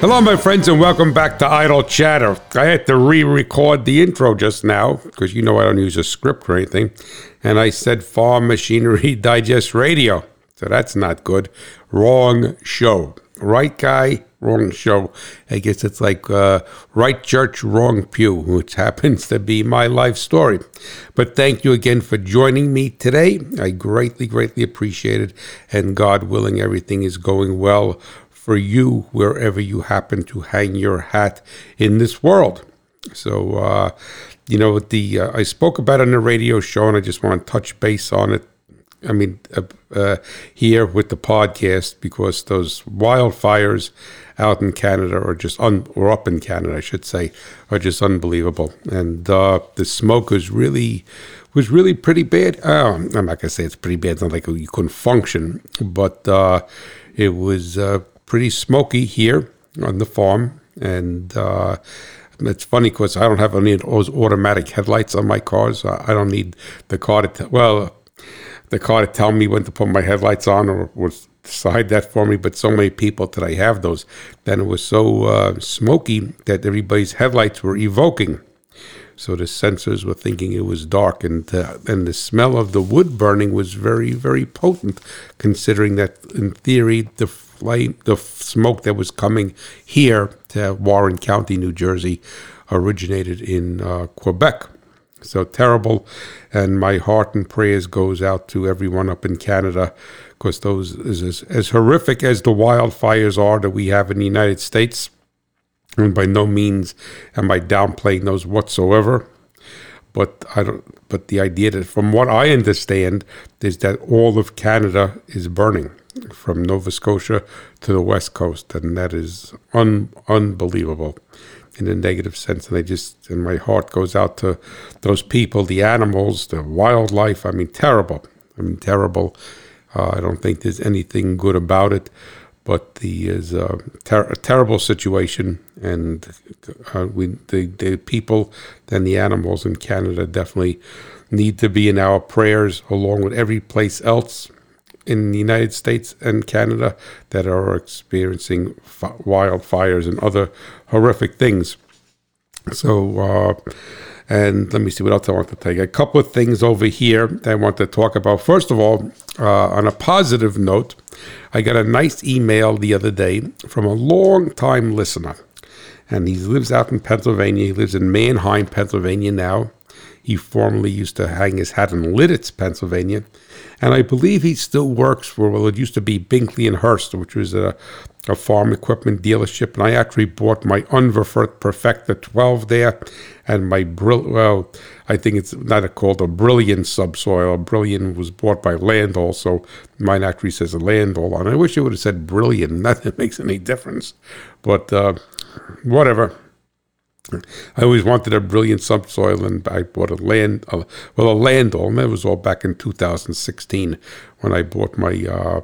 Hello, my friends, and welcome back to Idle Chatter. I had to re record the intro just now because you know I don't use a script or anything. And I said Farm Machinery Digest Radio. So that's not good. Wrong show. Right guy, wrong show. I guess it's like uh, right church, wrong pew, which happens to be my life story. But thank you again for joining me today. I greatly, greatly appreciate it. And God willing, everything is going well for you wherever you happen to hang your hat in this world. So, uh, you know, the uh, I spoke about on the radio show, and I just want to touch base on it. I mean, uh, uh, here with the podcast because those wildfires out in Canada are just un, or up in Canada, I should say, are just unbelievable, and uh, the smoke is really was really pretty bad. Uh, I'm not gonna say it's pretty bad. It's not like you couldn't function, but uh, it was pretty smoky here on the farm, and uh, it's funny because I don't have any of those automatic headlights on my cars. I don't need the car to tell, well, the car to tell me when to put my headlights on or, or decide that for me. But so many people that I have those, then it was so uh, smoky that everybody's headlights were evoking. So the sensors were thinking it was dark, and uh, and the smell of the wood burning was very very potent, considering that in theory the flame, the smoke that was coming here to Warren County, New Jersey, originated in uh, Quebec. So terrible, and my heart and prayers goes out to everyone up in Canada, because those is as, as horrific as the wildfires are that we have in the United States. And by no means am I downplaying those whatsoever. But I don't. But the idea that, from what I understand, is that all of Canada is burning from Nova Scotia to the west coast, and that is un, unbelievable in a negative sense. And I just, and my heart goes out to those people, the animals, the wildlife. I mean, terrible. I mean, terrible. Uh, I don't think there's anything good about it, but the is a, ter- a terrible situation, and uh, we the, the people and the animals in Canada definitely need to be in our prayers along with every place else in the United States and Canada that are experiencing f- wildfires and other horrific things. So, uh, and let me see what else I want to take. A couple of things over here that I want to talk about. First of all, uh, on a positive note, I got a nice email the other day from a long-time listener. And he lives out in Pennsylvania. He lives in Manheim, Pennsylvania now. He formerly used to hang his hat in Lititz, Pennsylvania. And I believe he still works for, well, it used to be Binkley and Hurst, which was a, a farm equipment dealership. And I actually bought my Unverferth Perfecta 12 there and my, Brill, well, I think it's not called a Brillion subsoil. Brillion was bought by Landoll, so mine actually says a Landoll on it. I wish it would have said Brillion. Nothing makes any difference. But uh, whatever. I always wanted a Brillion subsoil, and I bought a land, well, a Landoll, and that was all back in 2016 when I bought my, uh,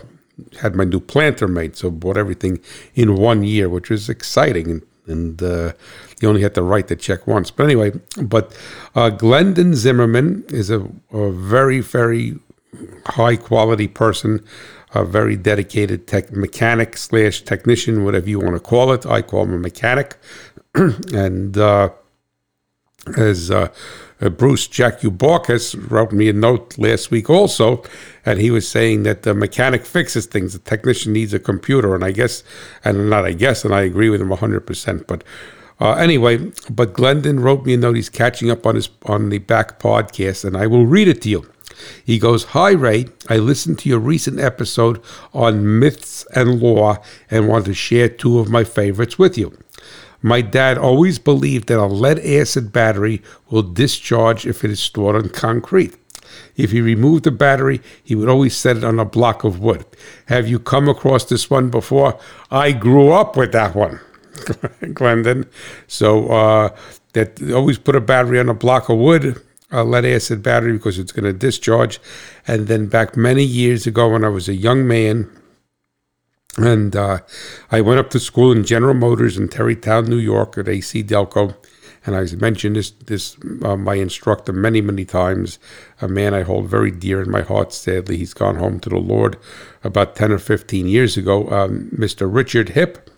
had my new planter made. So bought everything in one year, which was exciting, and, and uh, you only had to write the check once. But anyway, but uh, Glendon Zimmerman is a, a very, very high quality person a very dedicated tech mechanic slash technician, whatever you want to call it. I call him a mechanic. and uh, as uh, uh, Bruce Jack Ubarkis wrote me a note last week also, and he was saying that the mechanic fixes things, the technician needs a computer, and I guess, and not I guess, and I agree with him 100%. But uh, anyway, but Glendon wrote me a note. He's catching up on his on the back podcast, and I will read it to you. He goes, Hi, Ray. I listened to your recent episode on myths and law and want to share two of my favorites with you. My dad always believed that a lead acid battery will discharge if it is stored on concrete. If he removed the battery, he would always set it on a block of wood. Have you come across this one before? I grew up with that one, Glendon. So uh, that always put a battery on a block of wood a lead acid battery because it's going to discharge. And then back many years ago, when I was a young man, and uh, I went up to school in General Motors in Tarrytown, New York, at AC Delco. And I mentioned this, this uh, my instructor many, many times. A man I hold very dear in my heart. Sadly, he's gone home to the Lord about ten or fifteen years ago. Um, Mr. Richard Hip,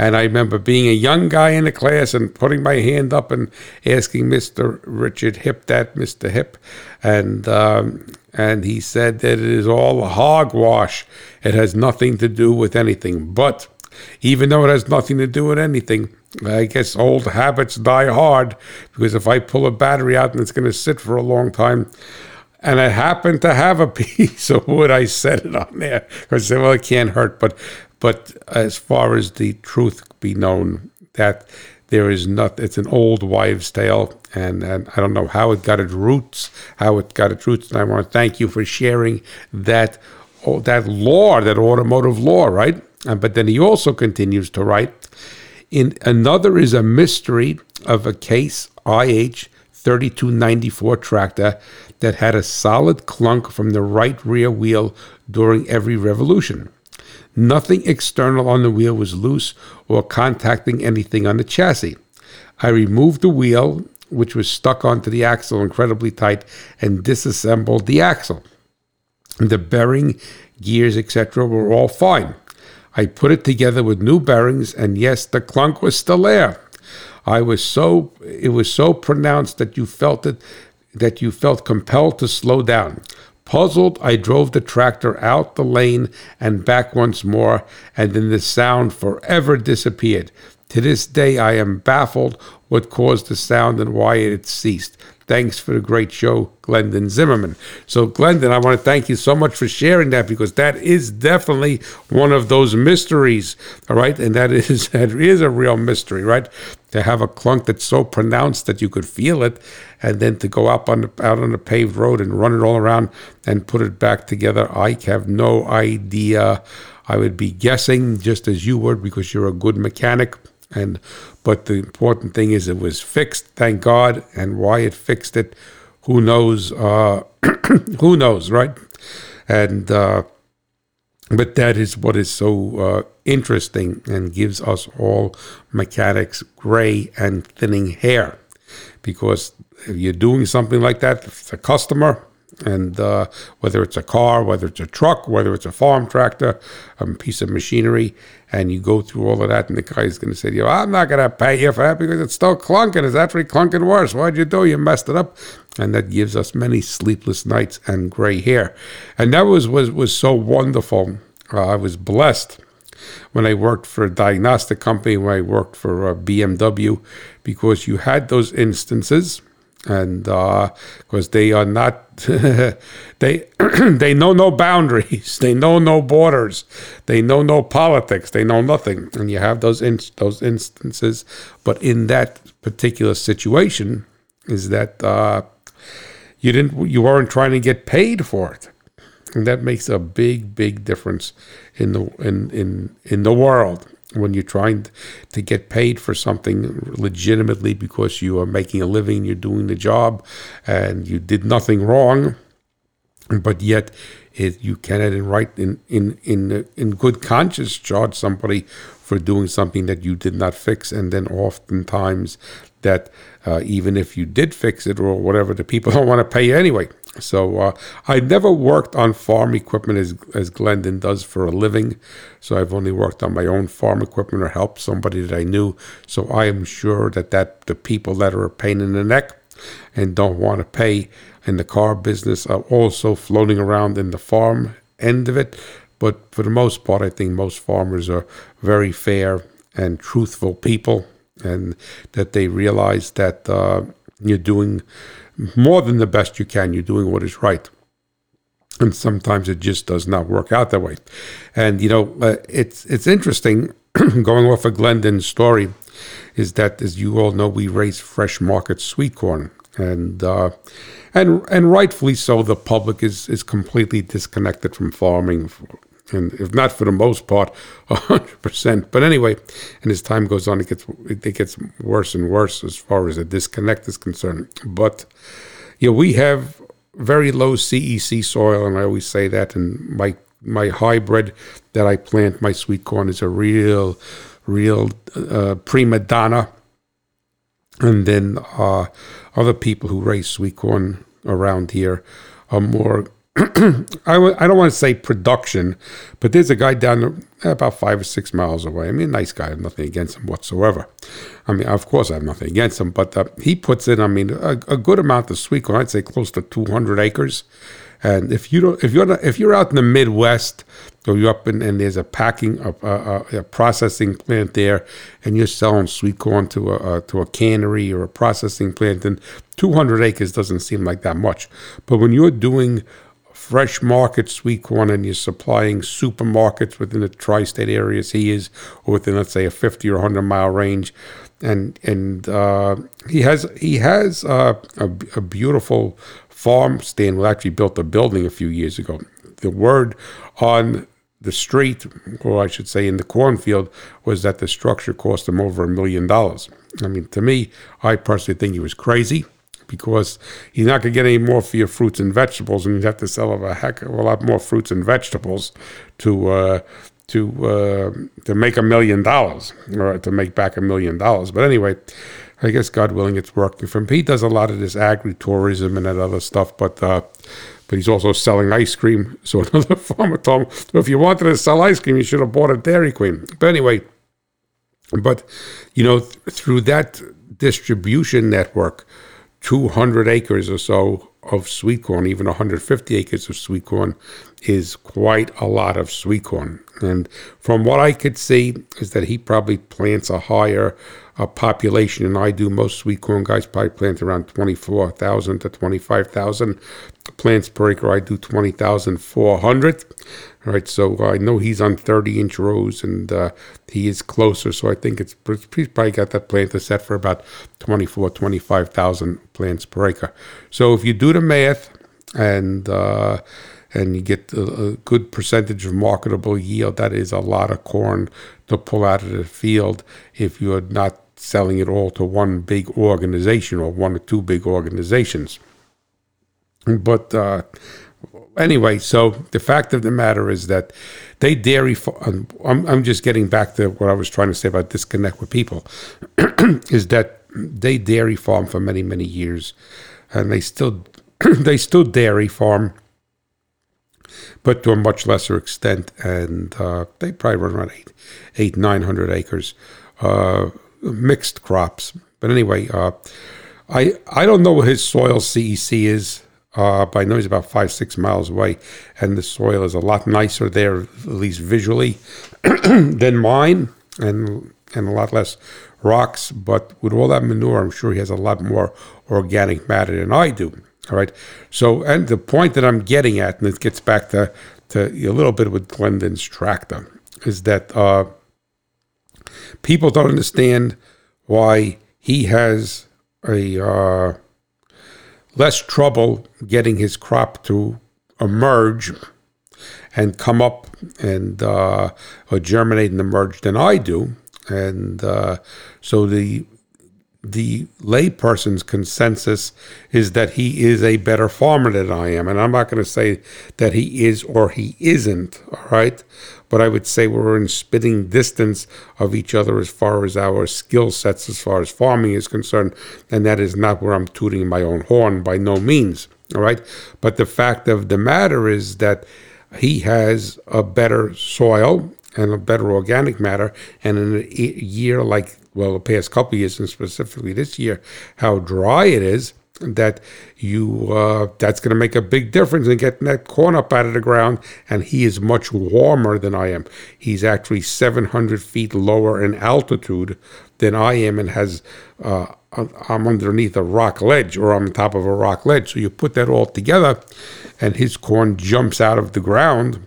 And I remember being a young guy in the class and putting my hand up and asking Mr. Richard Hip that, Mr. Hip, and um, and he said that it is all hogwash. It has nothing to do with anything. But even though it has nothing to do with anything, I guess old habits die hard because if I pull a battery out and it's going to sit for a long time, and I happen to have a piece of wood, I set it on there because well, it can't hurt. But but as far as the truth be known, that there is not. It's an old wives' tale, and, and I don't know how it got its roots, how it got its roots. And I want to thank you for sharing that oh, that law, that automotive law, right? And, but then he also continues to write. In another is a mystery of a case IH 3294 tractor that had a solid clunk from the right rear wheel during every revolution. Nothing external on the wheel was loose or contacting anything on the chassis. I removed the wheel, which was stuck onto the axle incredibly tight, and disassembled the axle. The bearing, gears, etc., were all fine. I put it together with new bearings, and yes, the clunk was still there. I was so it was so pronounced that you felt it that you felt compelled to slow down. Puzzled, I drove the tractor out the lane and back once more, and then the sound forever disappeared. To this day, I am baffled what caused the sound and why it ceased. Thanks for the great show, Glendon Zimmerman. So, Glendon, I want to thank you so much for sharing that because that is definitely one of those mysteries, all right? And that is that is a real mystery, right? To have a clunk that's so pronounced that you could feel it, and then to go up on the, out on the paved road and run it all around and put it back together. I have no idea. I would be guessing just as you would because you're a good mechanic and but the important thing is it was fixed, thank God, and why it fixed it, who knows? Uh, who knows, right? And uh, but that is what is so uh, interesting and gives us all mechanics gray and thinning hair, because you're doing something like that, it's a customer and uh, whether it's a car, whether it's a truck, whether it's a farm tractor, a piece of machinery, and you go through all of that, and the guy's going to say to you, "I'm not going to pay you for that because it's still clunking. It's actually clunking worse. Why'd you do? You messed it up." And that gives us many sleepless nights and gray hair, and that was was was so wonderful. Uh, I was blessed when I worked for a diagnostic company, when I worked for BMW, because you had those instances and because uh, they are not they they know no boundaries. They know no borders. They know no politics. They know nothing. And you have those in, those instances. But in that particular situation is that uh, you didn't you weren't trying to get paid for it. And that makes a big big difference in the in in in the world when you're trying to get paid for something legitimately because you are making a living, you're doing the job, and you did nothing wrong, but yet it, you cannot in right in in in in good conscience charge somebody for doing something that you did not fix, and then oftentimes that uh, even if you did fix it or whatever, the people don't want to pay you anyway. So uh, I never worked on farm equipment as as Glendon does for a living. So I've only worked on my own farm equipment or helped somebody that I knew. So I am sure that that the people that are a pain in the neck and don't want to pay in the car business are also floating around in the farm end of it. But for the most part, I think most farmers are very fair and truthful people, and that they realize that uh, you're doing more than the best you can. You're doing what is right. And sometimes it just does not work out that way. And, you know, uh, it's, it's interesting going off of Glendon's story is that, as you all know, we raise fresh market sweet corn. And, uh, and, and rightfully so, the public is, is completely disconnected from farming and if not for the most part, hundred percent. But anyway, and as time goes on, it gets it gets worse and worse as far as the disconnect is concerned. But know, we have very low CEC soil, and I always say that. And my my hybrid that I plant, my sweet corn, is a real, real uh, prima donna. And then uh, other people who raise sweet corn around here are more I w- I don't want to say production, but there's a guy down the, eh, about five or six miles away. I mean, nice guy. I have nothing against him whatsoever. I mean, of course, I have nothing against him, but uh, he puts in, I mean, a, a, good amount of sweet corn. I'd say close to 200 acres. And if you don't, if you're not, if you're out in the Midwest, or you're up in, and there's a packing, a, a, uh, uh, a, processing plant there, and you're selling sweet corn to a, a to a cannery or a processing plant, then 200 acres doesn't seem like that much. But when you're doing fresh market sweet corn and you're supplying supermarkets within the tri-state areas he is, or within let's say a 50 or 100 mile range, and and uh, he has he has uh, a, a beautiful farm stand. We actually built a building a few years ago. The word on the street, or I should say in the cornfield, was that the structure cost him over a million dollars. I mean, to me, I personally think he was crazy because he's not going to get any more for your fruits and vegetables, and you'd have to sell a heck of a lot more fruits and vegetables to uh, to uh, to make a million dollars or to make back a million dollars. But anyway, I guess God willing, it's working for him. He does a lot of this agri-tourism and that other stuff, but uh, but he's also selling ice cream. So another farmer told him, if you wanted to sell ice cream, you should have bought a Dairy Queen. But anyway, but you know, th- through that distribution network, 200 acres or so of sweet corn, even 150 acres of sweet corn, is quite a lot of sweet corn. And from what I could see, is that he probably plants a higher uh, population than I do. Most sweet corn guys probably plant around 24,000 to 25,000 plants per acre. I do 20,400. Right, so I know he's on 30 inch rows and uh, he is closer. So I think it's he's probably got that plant set for about 24, 25,000 plants per acre. So if you do the math and uh, and you get a, good percentage of marketable yield, that is a lot of corn to pull out of the field if you're not selling it all to one big organization or one or two big organizations. But uh, anyway, so the fact of the matter is that they dairy. I'm, I'm just getting back to what I was trying to say about disconnect with people. is that they dairy farm for many many years, and they still they still dairy farm, but to a much lesser extent, and uh, they probably run around eight eight nine hundred acres, uh, mixed crops. But anyway, uh, I I don't know what his soil CEC is. Uh, but I know he's about five, six miles away, and the soil is a lot nicer there, at least visually, than mine, and and a lot less rocks. But with all that manure, I'm sure he has a lot more organic matter than I do. All right. So, and the point that I'm getting at, and it gets back to, to a little bit with Glendon's tractor, is that uh, people don't understand why he has a uh, less trouble getting his crop to emerge and come up and uh, germinate and emerge than I do. And uh, so the the layperson's consensus is that he is a better farmer than I am. And I'm not going to say that he is or he isn't, all right? But I would say we're in spitting distance of each other as far as our skill sets, as far as farming is concerned. And that is not where I'm tooting my own horn by no means, all right? But the fact of the matter is that he has a better soil and a better organic matter. And in a year like well, the past couple years and specifically this year, how dry it is, that you uh, that's going to make a big difference in getting that corn up out of the ground. And he is much warmer than I am. He's actually 700 feet lower in altitude than I am, and has uh, I'm underneath a rock ledge or I'm on top of a rock ledge. So you put that all together, and his corn jumps out of the ground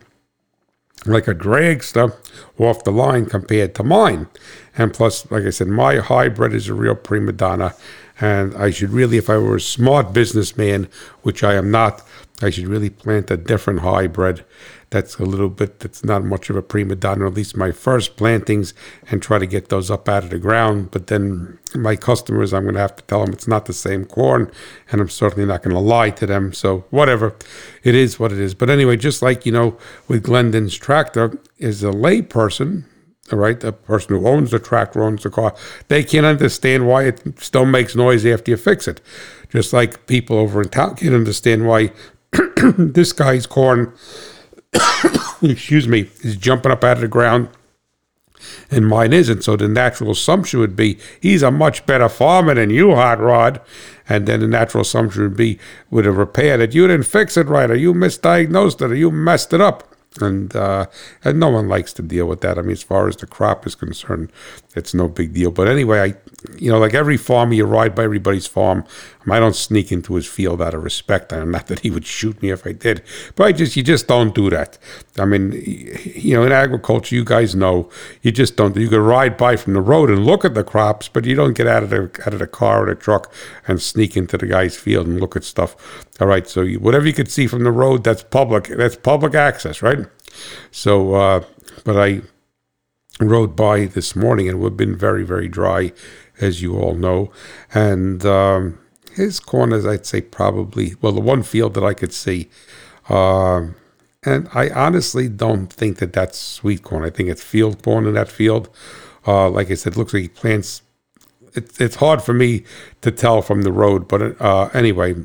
like a dragster off the line compared to mine. And plus, like I said, my hybrid is a real prima donna. And I should really, if I were a smart businessman, which I am not, I should really plant a different hybrid that's a little bit, that's not much of a prima donna, at least my first plantings, and try to get those up out of the ground. But then my customers, I'm going to have to tell them it's not the same corn, and I'm certainly not going to lie to them. So, whatever, it is what it is. But anyway, just like, you know, with Glendon's tractor, is a layperson, right, the person who owns the tractor owns the car, they can't understand why it still makes noise after you fix it. Just like people over in town can't understand why this guy's corn, excuse me, is jumping up out of the ground and mine isn't. So the natural assumption would be he's a much better farmer than you, Hot Rod. And then the natural assumption would be with a repair that you didn't fix it right, or you misdiagnosed it, or you messed it up and uh, and no one likes to deal with that. I mean, as far as the crop is concerned, it's no big deal. But anyway, I, you know, like every farmer, you ride by everybody's farm. I don't sneak into his field out of respect. I'm not that he would shoot me if I did, but I just you just don't do that. I mean, you know, in agriculture, you guys know you just don't. You can ride by from the road and look at the crops, but you don't get out of the out of the car or the truck and sneak into the guy's field and look at stuff. All right, so you, whatever you could see from the road, that's public. That's public access, right? So, uh, but I rode by this morning and we've been very, very dry, as you all know. And um, his corners, I'd say probably, well, the one field that I could see. Uh, and I honestly don't think that that's sweet corn. I think it's field corn in that field. Uh, like I said, looks like he plants. It, it's hard for me to tell from the road, but uh, anyway,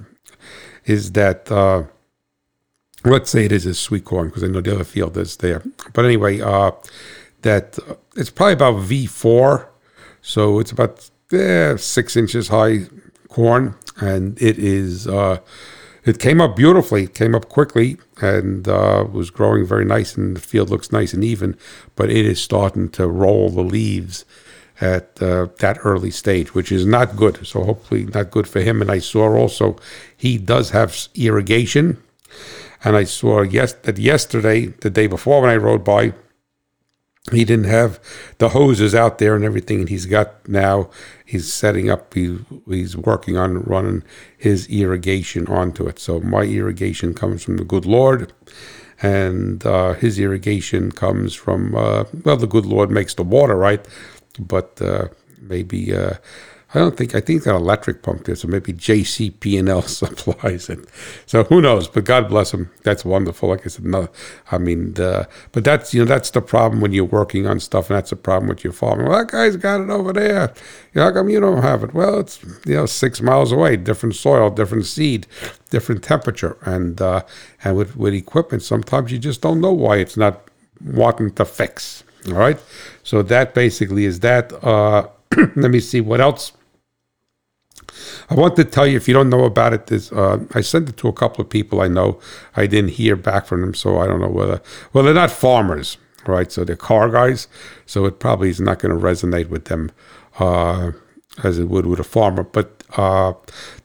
is that uh, let's say it is a sweet corn because I know the other field is there. But anyway, uh, that it's probably about V4, so it's about eh, six inches high corn, and it is. Uh, it came up beautifully, it came up quickly, and uh, was growing very nice, and the field looks nice and even. But it is starting to roll the leaves at uh, that early stage, which is not good. So hopefully not good for him. And I saw also he does have irrigation and I saw yes that yesterday, the day before when I rode by, he didn't have the hoses out there and everything. And he's got now, he's setting up, he, he's working on running his irrigation onto it. So my irrigation comes from the good Lord. And uh, his irrigation comes from, uh, well, the good Lord makes the water, right? But uh, maybe uh, I don't think I think that electric pump there, so maybe JCP&L supplies it. So who knows? But God bless him. That's wonderful. Like I said, no, I mean, the, but that's you know that's the problem when you're working on stuff, and that's the problem with your farm. Well, that guy's got it over there. You know, how come you don't have it? Well, it's you know six miles away, different soil, different seed, different temperature, and uh, and with with equipment, sometimes you just don't know why it's not wanting to fix. All right, so that basically is that. Uh, let me see what else I want to tell you, if you don't know about it, this, uh, I sent it to a couple of people I know. I didn't hear back from them, so I don't know whether. Well, they're not farmers, right? So they're car guys. So it probably is not going to resonate with them uh, as it would with a farmer. But uh,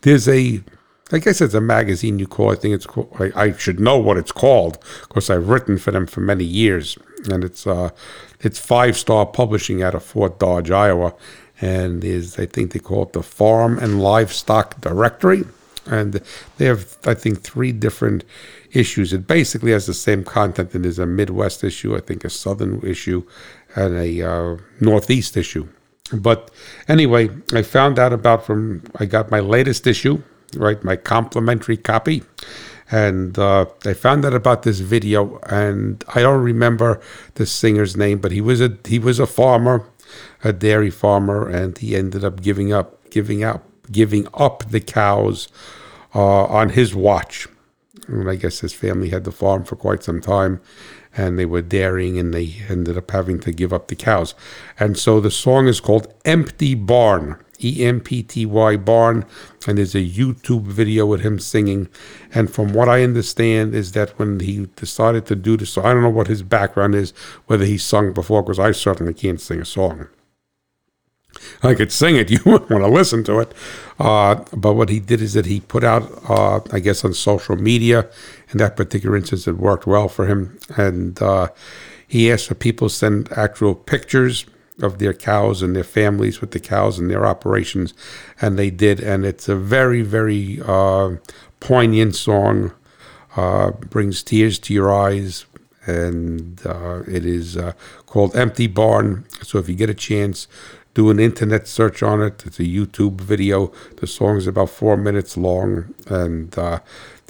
there's a, I guess it's a magazine you call. I think it's called. I, I should know what it's called because I've written for them for many years, and it's uh, it's Five Star Publishing out of Fort Dodge, Iowa and is I think they call it the Farm and Livestock Directory, and they have I think three different issues. It basically has the same content. And there's a Midwest issue, I think a Southern issue, and a uh, Northeast issue. But anyway, I found out about from I got my latest issue, right, my complimentary copy and uh, I found out about this video, and I don't remember the singer's name, but he was a he was a farmer, a dairy farmer, and he ended up giving up, giving up, giving up the cows uh, on his watch. And I guess his family had the farm for quite some time, and they were dairying, and they ended up having to give up the cows. And so the song is called "Empty Barn." E M P T Y barn, and there's a YouTube video with him singing. And from what I understand, is that when he decided to do this, so I don't know what his background is, whether he sung before, because I certainly can't sing a song. I could sing it. You wouldn't want to listen to it. Uh, but what he did is that he put out, uh, I guess, on social media. In that particular instance, it worked well for him. And uh, he asked for people to send actual pictures of their cows and their families with the cows and their operations. And they did. And it's a very, very uh, poignant song. Uh, brings tears to your eyes. And uh, it is called Empty Barn. So if you get a chance, do an internet search on it. It's a YouTube video. The song is about four minutes long, and uh,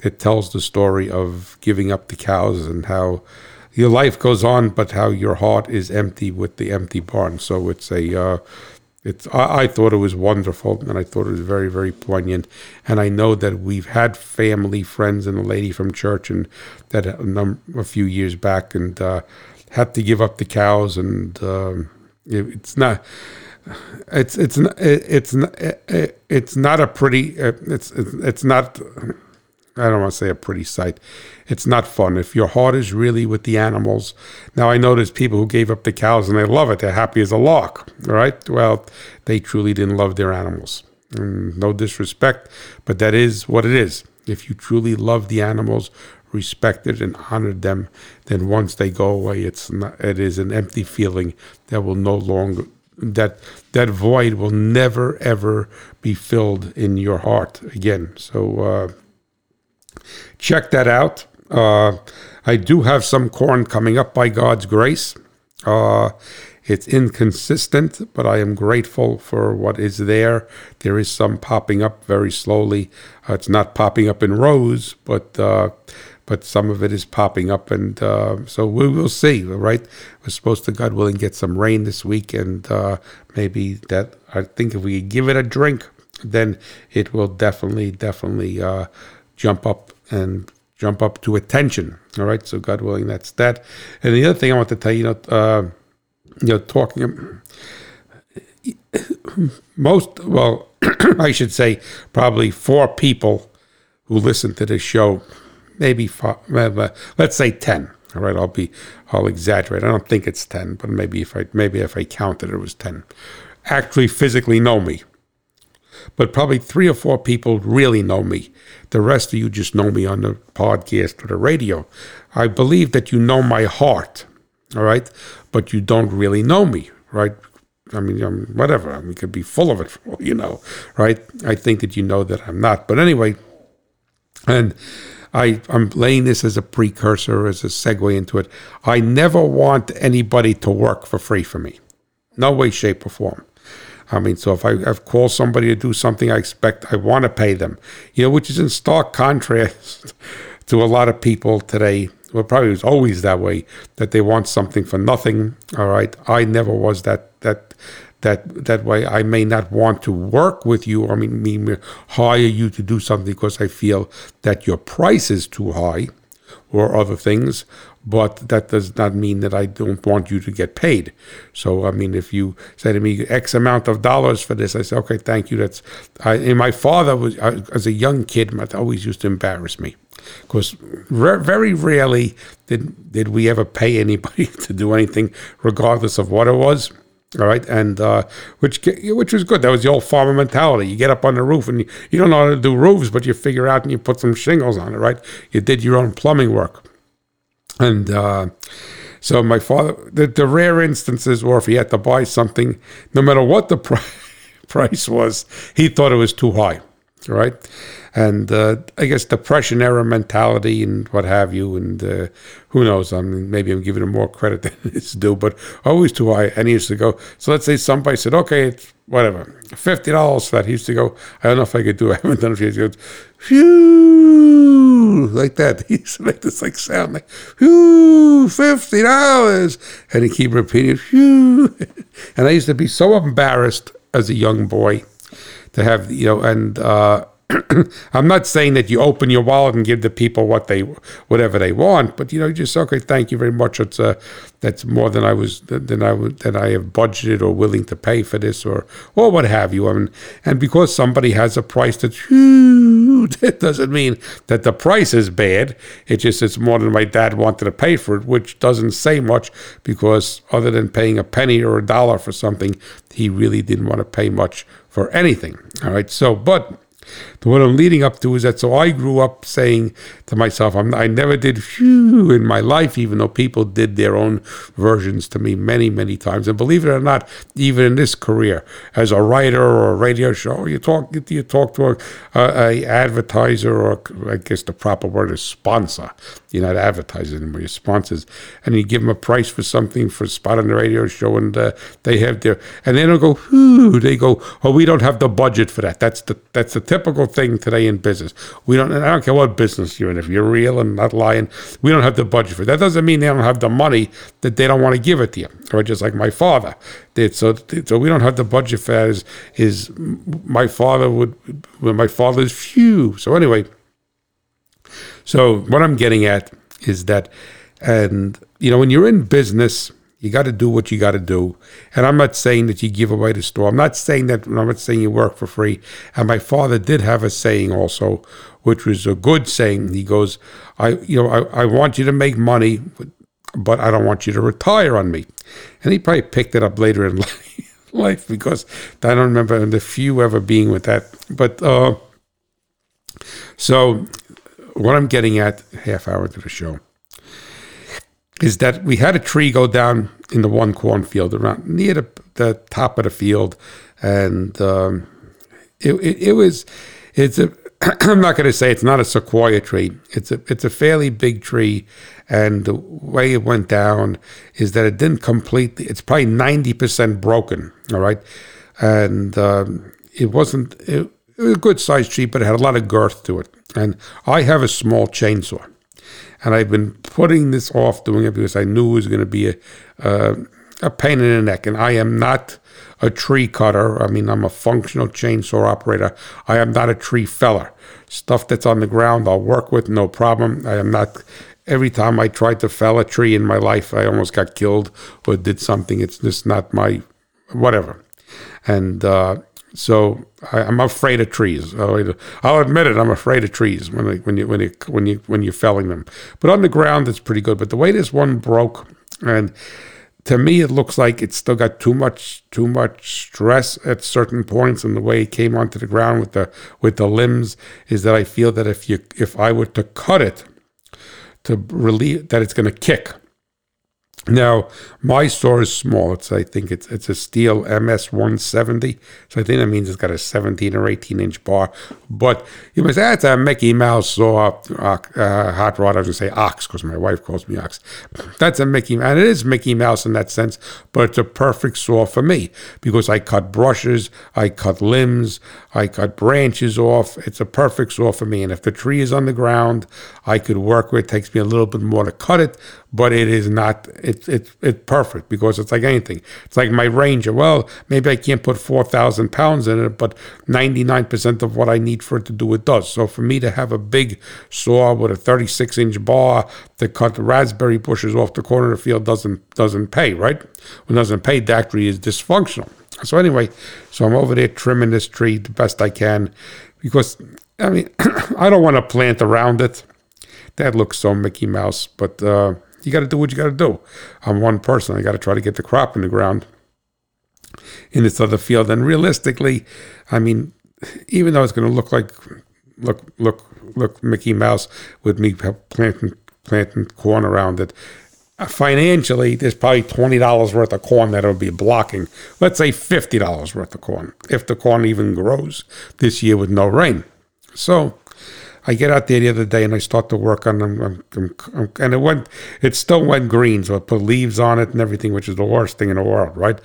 it tells the story of giving up the cows and how your life goes on, but how your heart is empty with the empty barn. So it's a uh, it's I, I, thought it was wonderful and I thought it was very very poignant and I know that we've had family friends and a lady from church and that a, a few years back and uh, had to give up the cows and um, it, it's not it's it's it's it's not a pretty uh, it's it's not I don't want to say a pretty sight. It's not fun. If your heart is really with the animals, now I know there's people who gave up the cows and they love it. They're happy as a lark, right? Well, they truly didn't love their animals. And no disrespect, but that is what it is. If you truly love the animals, respected and honored them, then once they go away, it's not, it is an empty feeling that will no longer that that void will never ever be filled in your heart again. So. Uh, check that out. Uh, I do have some corn coming up by God's grace. Uh, it's inconsistent, but I am grateful for what is there. There is some popping up very slowly. Uh, it's not popping up in rows, but uh, but some of it is popping up, and uh, so we will see. Right, we're supposed to, God willing, get some rain this week, and uh, maybe that. I think if we give it a drink, then it will definitely, definitely jump up and jump up to attention. All right, so God willing, that's that. And the other thing I want to tell you, you know, uh, you know, talking most well, I should say probably four people who listen to this show, maybe five, let's say ten. All right, I'll be I'll exaggerate. I don't think it's ten, but maybe if I maybe if I counted it was ten. Actually, physically know me but probably three or four people really know me. The rest of you just know me on the podcast or the radio. I believe that you know my heart, all right, but you don't really know me, right? I mean, I'm, whatever. I mean, could be full of it, you know, right? I think that you know that I'm not. But anyway, and I, I'm laying this as a precursor, as a segue into it. I never want anybody to work for free for me. No way, shape, or form. I mean, so if I, I've called somebody to do something, I expect I want to pay them, you know, which is in stark contrast to a lot of people today. Well, probably was always that way that they want something for nothing. All right, I never was that that that that way. I may not want to work with you, or I mean, mean hire you to do something because I feel that your price is too high, or other things but that does not mean that I don't want you to get paid. So, I mean, if you say to me X amount of dollars for this, I say, okay, thank you. That's, I, and my father was, I, as a young kid, always used to embarrass me because re- very rarely did, did we ever pay anybody to do anything, regardless of what it was. All right, and uh, which which was good. That was the old farmer mentality. You get up on the roof and you, you don't know how to do roofs, but you figure out and you put some shingles on it. Right, you did your own plumbing work. And uh, so my father, the, the, rare instances were if he had to buy something, no matter what the pr- price was, he thought it was too high, right? And uh, I guess depression era mentality and what have you, and uh, who knows? I mean, maybe I'm giving him more credit than it's due, but always too high. And he used to go. So let's say somebody said, "Okay, it's whatever, fifty dollars for that." He used to go. I don't know if I could do. it. I haven't done it. for He goes, phew, like that. He used to make this like sound like, phew, fifty dollars, and he keep repeating, phew. and I used to be so embarrassed as a young boy to have you know, and uh, I'm not saying that you open your wallet and give the people what they whatever they want, but you know, just okay, thank you very much. It's uh, that's more than I was than I than I have budgeted or willing to pay for this or or what have you. I mean, and because somebody has a price that's that doesn't mean that the price is bad. It just it's more than my dad wanted to pay for it, which doesn't say much because other than paying a penny or a dollar for something, he really didn't want to pay much for anything. All right, so but the what I'm leading up to is that so I grew up saying to myself, I'm, i never did phew in my life, even though people did their own versions to me many, many times. And believe it or not, even in this career, as a writer or a radio show, you talk you talk to a, a, a advertiser or I guess the proper word is sponsor. You're not advertising anymore. Your sponsors, and you give them a price for something for a spot on the radio show, and uh, they have their, and they don't go, they go, oh, we don't have the budget for that. That's the that's the typical thing today in business. We don't. I don't care what business you're in. If you're real and not lying, we don't have the budget for it. that. Doesn't mean they don't have the money that they don't want to give it to you. Or just like my father did. So so we don't have the budget for that. Is is my father would. My father's few. So anyway. So what I'm getting at is that, and you know, when you're in business, you got to do what you got to do. And I'm not saying that you give away the store. I'm not saying that. I'm not saying you work for free. And my father did have a saying also, which was a good saying. He goes, "I, you know, I, I want you to make money, but I don't want you to retire on me." And he probably picked it up later in life because I don't remember the few ever being with that. But uh, so what I'm getting at, half hour to the show, is that we had a tree go down in the one cornfield around near the, the top of the field, and um, it, it, it was it's a I'm not going to say it's not a sequoia tree. It's a it's a fairly big tree, and the way it went down is that it didn't completely. It's probably ninety percent broken. All right, and um, it wasn't. It, it was a good sized tree, but it had a lot of girth to it. And I have a small chainsaw. And I've been putting this off doing it because I knew it was going to be a, a pain in the neck. And I am not a tree cutter. I mean, I'm a functional chainsaw operator. I am not a tree feller. Stuff that's on the ground, I'll work with, no problem. I am not. Every time I tried to fell a tree in my life, I almost got killed or did something. It's just not my whatever. And uh, so I, am afraid of trees. I'll admit it. I'm afraid of trees when I, when you when you when you when you're felling them. But on the ground, it's pretty good. But the way this one broke, and to me, it looks like it's still got too much too much stress at certain points. And the way it came onto the ground with the with the limbs is that I feel that if you if I were to cut it to relieve that it's going to kick now, my saw is small. It's I think it's it's a Stihl MS 170. So I think that means it's got a 17 or 18 inch bar. But you must say that's a Mickey Mouse saw, uh, uh, hot rod. I was gonna say ox because my wife calls me ox. That's a Mickey, and it is Mickey Mouse in that sense. But it's a perfect saw for me because I cut brushes, I cut limbs, I cut branches off. It's a perfect saw for me. And if the tree is on the ground, I could work with. It takes me a little bit more to cut it, but it is not. It's it's it's perfect because it's like anything. It's like my Ranger. Well, maybe I can't put four thousand pounds in it, but ninety nine percent of what I need for it to do it does. So for me to have a big saw with a thirty six inch bar to cut the raspberry bushes off the corner of the field doesn't doesn't pay, right? When it doesn't pay, that tree is dysfunctional. So anyway, so I'm over there trimming this tree the best I can because I mean I don't want to plant around it. That looks so Mickey Mouse, but uh, you got to do what you got to do. I'm one person. I got to try to get the crop in the ground in this other field. And realistically, I mean, even though it's going to look like look look look Mickey Mouse with me planting planting corn around it, uh, financially, there's probably twenty dollars worth of corn that will be blocking. Let's say fifty dollars worth of corn, if the corn even grows this year with no rain. So, I get out there the other day and I start to work on them, and it went, it still went green. So I put leaves on it and everything, which is the worst thing in the world, right?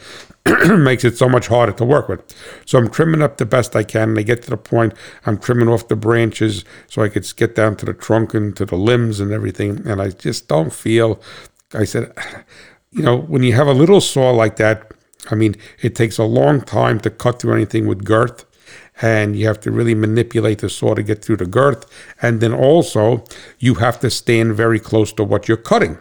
Makes it so much harder to work with. So I'm trimming up the best I can. And I get to the point, I'm trimming off the branches so I could get down to the trunk and to the limbs and everything. And I just don't feel I said, you know, when you have a little saw like that, I mean, it takes a long time to cut through anything with girth, and you have to really manipulate the saw to get through the girth. And then also, you have to stand very close to what you're cutting.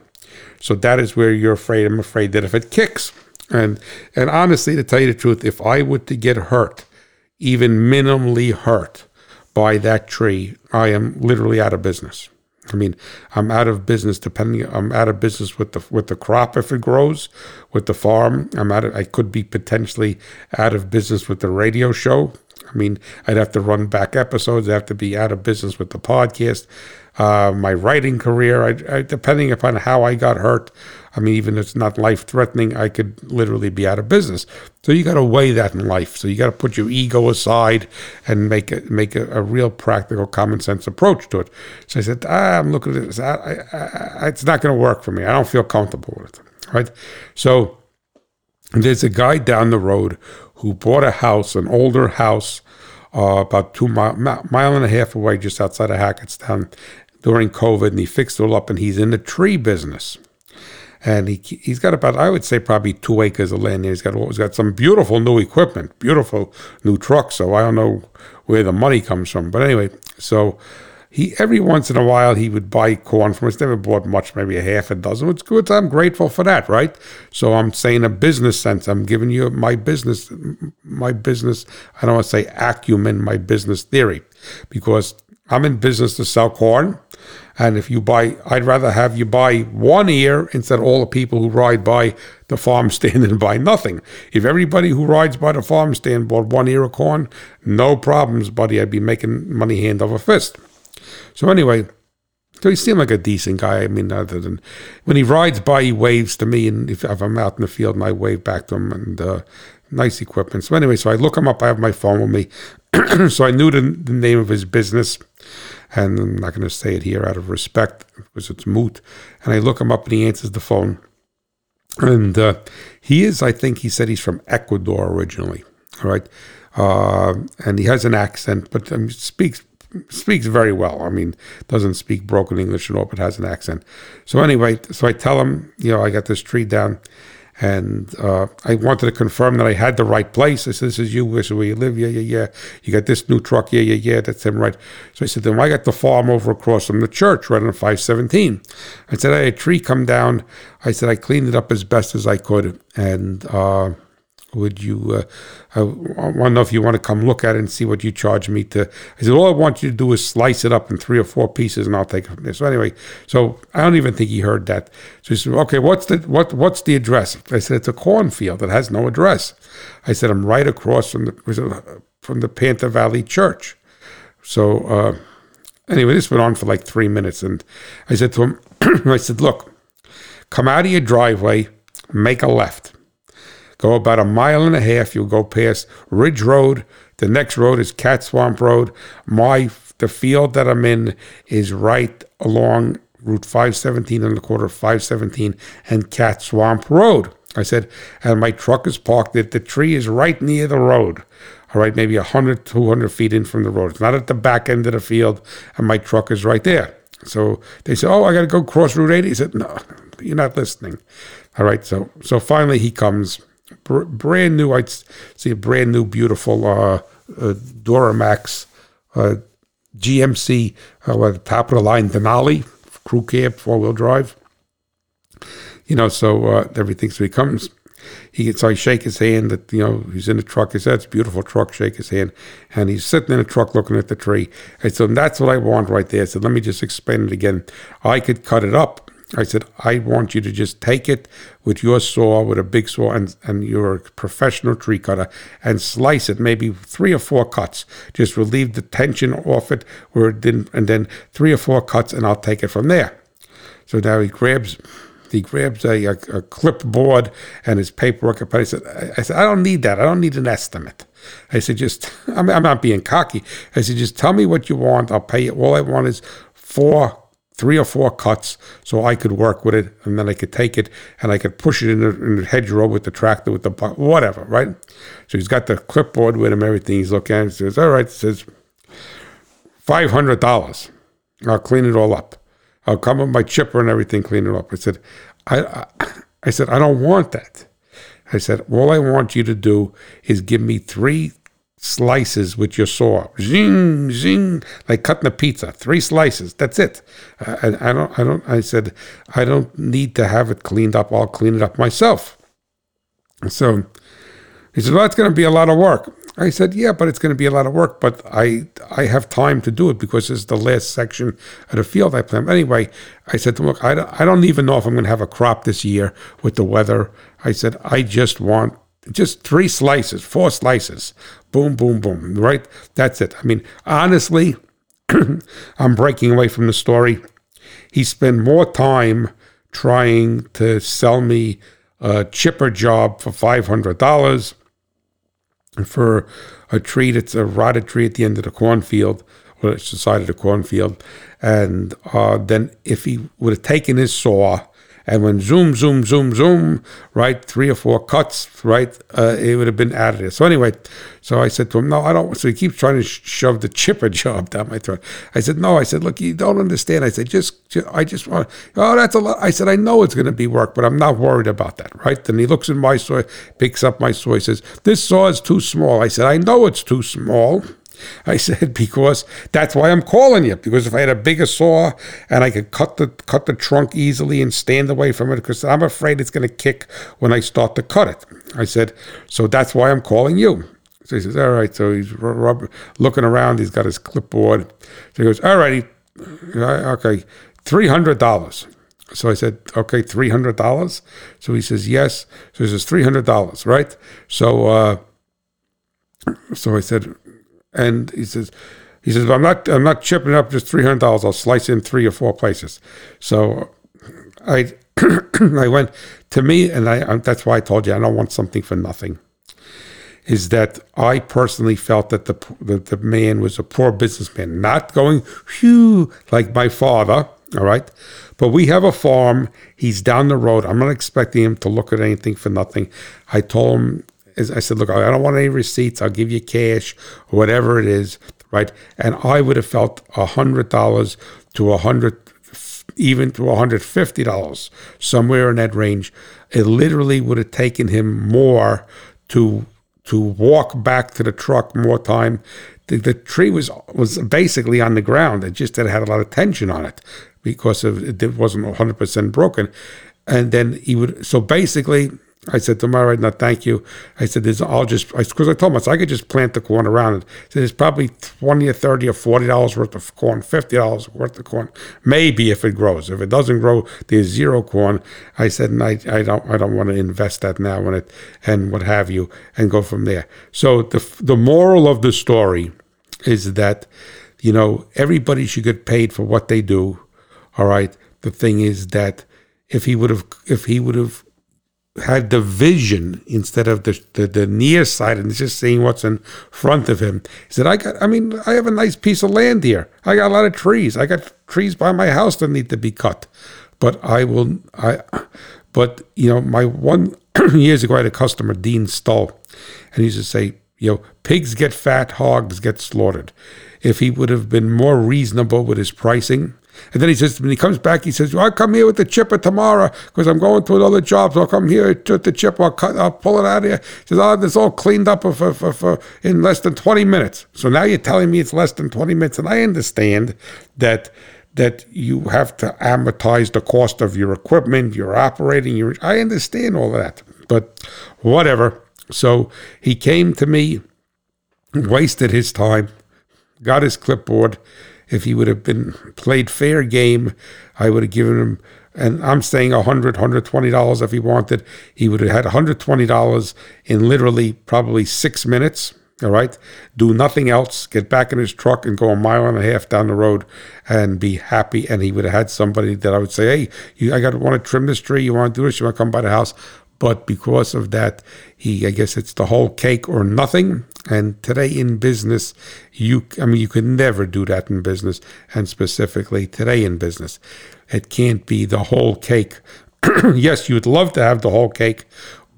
So that is where you're afraid. I'm afraid that if it kicks, and and honestly, to tell you the truth, if I were to get hurt, even minimally hurt by that tree, I am literally out of business. I mean, I'm out of business depending. I'm out of business with the with the crop if it grows, with the farm. I'm out. Of, I could be potentially out of business with the radio show. I mean, I'd have to run back episodes. I'd have to be out of business with the podcast. uh, my writing career. I, I, depending upon how I got hurt, I mean, even if it's not life threatening, I could literally be out of business. So you got to weigh that in life. So you got to put your ego aside and make it make a, a, real practical, common sense approach to it. So I said, ah, I'm looking at this. I, I, it's not going to work for me. I don't feel comfortable with it. Right. So there's a guy down the road who bought a house, an older house, uh, about two mile, mile and a half away, just outside of Hackettstown, during COVID, and he fixed it all up, and he's in the tree business. And he he's got about I would say probably two acres of land. He's got he's got some beautiful new equipment, beautiful new trucks. So I don't know where the money comes from, but anyway, so he every once in a while he would buy corn from us. Never bought much, maybe a half a dozen. It's good. I'm grateful for that, right? So I'm saying a business sense. I'm giving you my business, my business. I don't want to say acumen, my business theory, because I'm in business to sell corn. And if you buy, I'd rather have you buy one ear instead of all the people who ride by the farm stand and buy nothing. If everybody who rides by the farm stand bought one ear of corn, no problems, buddy. I'd be making money hand over fist. So anyway, so he seemed like a decent guy. I mean, other than when he rides by, he waves to me, and if, if I'm out in the field, and I wave back to him, and uh, nice equipment. So anyway, so I look him up. I have my phone with me, so I knew the, the, name of his business, and I'm not going to say it here out of respect because it's moot. And I look him up, and he answers the phone, and uh, he is, I think, he said he's from Ecuador originally. All right. Uh, and he has an accent, but um, speaks speaks very well. I mean, doesn't speak broken English at all, but has an accent. So anyway, so I tell him, you know, I got this tree down, and uh, I wanted to confirm that I had the right place. I said, "This is you. This is where you live. Yeah, yeah, yeah. You got this new truck. Yeah, yeah, yeah. That's him, right?" So I said, "Then I got the farm over across from the church, right on 517." I said, "I had a tree come down." I said, "I cleaned it up as best as I could, and." Uh, would you uh, I want to know if you want to come look at it and see what you charge me to. I said all I want you to do is slice it up in three or four pieces and I'll take it from there. So anyway so I don't even think he heard that. So he said okay what's the what what's the address? I said it's a cornfield. That has no address. I said I'm right across from the from the Panther Valley Church. So uh, anyway this went on for like three minutes and I said to him I said look come out of your driveway make a left Go about a mile and a half. You'll go past Ridge Road. The next road is Cat Swamp Road. My the field that I'm in is right along Route 517 and the quarter of 517 and Cat Swamp Road. I said, and my truck is parked. The, the tree is right near the road. All right, maybe 100, 200 feet in from the road. It's not at the back end of the field, and my truck is right there. So they said, "Oh, I got to go cross Route 80." He said, "No, you're not listening." All right, so so finally he comes brand new. I'd see a brand new, beautiful uh, uh, Duramax uh, GMC, uh, top of the line Denali crew cab, four wheel drive. You know, so uh, everything. So he comes. He gets, so I shake his hand. That you know, he's in the truck. He said, "It's a beautiful truck." Shake his hand, and he's sitting in the truck looking at the tree. I said, "That's what I want right there." I said, "Let me just explain it again. I could cut it up." I said, I want you to just take it with your saw, with a big saw, and, and you're a professional tree cutter, and slice it, maybe three or four cuts. Just relieve the tension off it, where it didn't, and then three or four cuts, and I'll take it from there. So now he grabs he grabs a, a, a clipboard and his paperwork. And I said, I said, I don't need that. I don't need an estimate. I said, just, I'm, I'm not being cocky. I said, just tell me what you want. I'll pay you. All I want is four three or four cuts so I could work with it and then I could take it and I could push it in the, in the hedgerow with the tractor, with the whatever, right? So he's got the clipboard with him, everything. He's looking at it. He says, All right, says $500. I'll clean it all up. I'll come with my chipper and everything, clean it up. I said, I, I, I said, I don't want that. I said, all I want you to do is give me three slices with your saw. Zing, zing, like cutting a pizza. Three slices. That's it. Uh, I, I, don't. I don't. I said I don't need to have it cleaned up. I'll clean it up myself. So he said, "Well, it's going to be a lot of work." I said, "Yeah, but it's going to be a lot of work. But I I have time to do it because it's the last section of the field I plan." Anyway, I said to him, "Look, I don't, I don't even know if I'm going to have a crop this year with the weather." I said, "I just want." Just three slices, four slices Boom, boom, boom. Right? That's it. I mean, honestly, I'm breaking away from the story. He spent more time trying to sell me a chipper job for $500 for a tree that's a rotted tree at the end of the cornfield, or it's the side of the cornfield. And uh, then if he would have taken his saw and when zoom, zoom, zoom, zoom, right, three or four cuts, right, uh, it would have been additive. So anyway, so I said to him, no, I don't. So he keeps trying to shove the chipper job down my throat. I said, no. I said, look, you don't understand. I said, just, just I just want. Oh, that's a lot. I said, I know it's going to be work, but I'm not worried about that, right? Then he looks in my saw, picks up my saw. He says, this saw is too small. I said, I know it's too small. I said, because that's why I'm calling you. Because if I had a bigger saw and I could cut the cut the trunk easily and stand away from it, because I'm afraid it's going to kick when I start to cut it. I said, so that's why I'm calling you. So he says, all right. So he's looking around. He's got his clipboard. So he goes, all righty, okay, three hundred dollars. So I said, okay, three hundred dollars. So he says, yes. So he says, three hundred dollars, right? So. uh so I said, and he says, he says, I'm not, I'm not chipping up just three hundred dollars. I'll slice in three or four places. So I, I went to me, and I, that's why I told you I don't want something for nothing. Is that I personally felt that the the, the man was a poor businessman, not going whew like my father. All right, but we have a farm. He's down the road. I'm not expecting him to look at anything for nothing. I told him I said, look, I don't want any receipts. I'll give you cash or whatever it is, right? And I would have felt a hundred dollars to a hundred, even to a hundred fifty dollars, somewhere in that range. It literally would have taken him more to to walk back to the truck more time. The, the tree was was basically on the ground. It just it had a lot of tension on it because of it wasn't 100% broken. And then he would so basically I said to him, all right, now thank you. I said, I'll just, because I, I, told myself I, could just plant the corn around it. So there's probably 20 or 30 or $40 worth of corn, $50 worth of corn, maybe if it grows. If it doesn't grow, there's zero corn. I said, and I, I don't, I don't want to invest that now in it and what have you and go from there. So the, the moral of the story is that, you know, everybody should get paid for what they do. All right. The thing is that if he would have, if he would have had the vision instead of the, the, the near sight and just seeing what's in front of him. He said, I got, I mean, I have a nice piece of land here. I got a lot of trees. I got trees by my house that need to be cut. But I will, I, but, you know, my one, years ago, I had a customer, Dean Stull, and he used to say, you know, pigs get fat, hogs get slaughtered. If he would have been more reasonable with his pricing, and then he says, when he comes back, he says, well, I'll come here with the chipper tomorrow because I'm going to another job. So I'll come here with the chipper. I'll, cut, I'll pull it out of here. He says, ah, oh, it's all cleaned up for, for, for, in less than 20 minutes. So now you're telling me it's less than 20 minutes. And I understand that that you have to amortize the cost of your equipment, your operating, your I understand all that. But whatever. So he came to me, wasted his time, got his clipboard, if he would have been played fair game, I would have given him, and I'm saying $100, $120 if he wanted. He would have had $120 in literally probably six minutes. All right. Do nothing else. Get back in his truck and go a mile and a half down the road and be happy. And he would have had somebody that I would say, Hey, you, I got to want to trim this tree. You want to do this? You want to come by the house? But because of that, he, I guess it's the whole cake or nothing. And today in business, you, I mean, you could never do that in business. And specifically today in business, it can't be the whole cake. yes, you'd love to have the whole cake,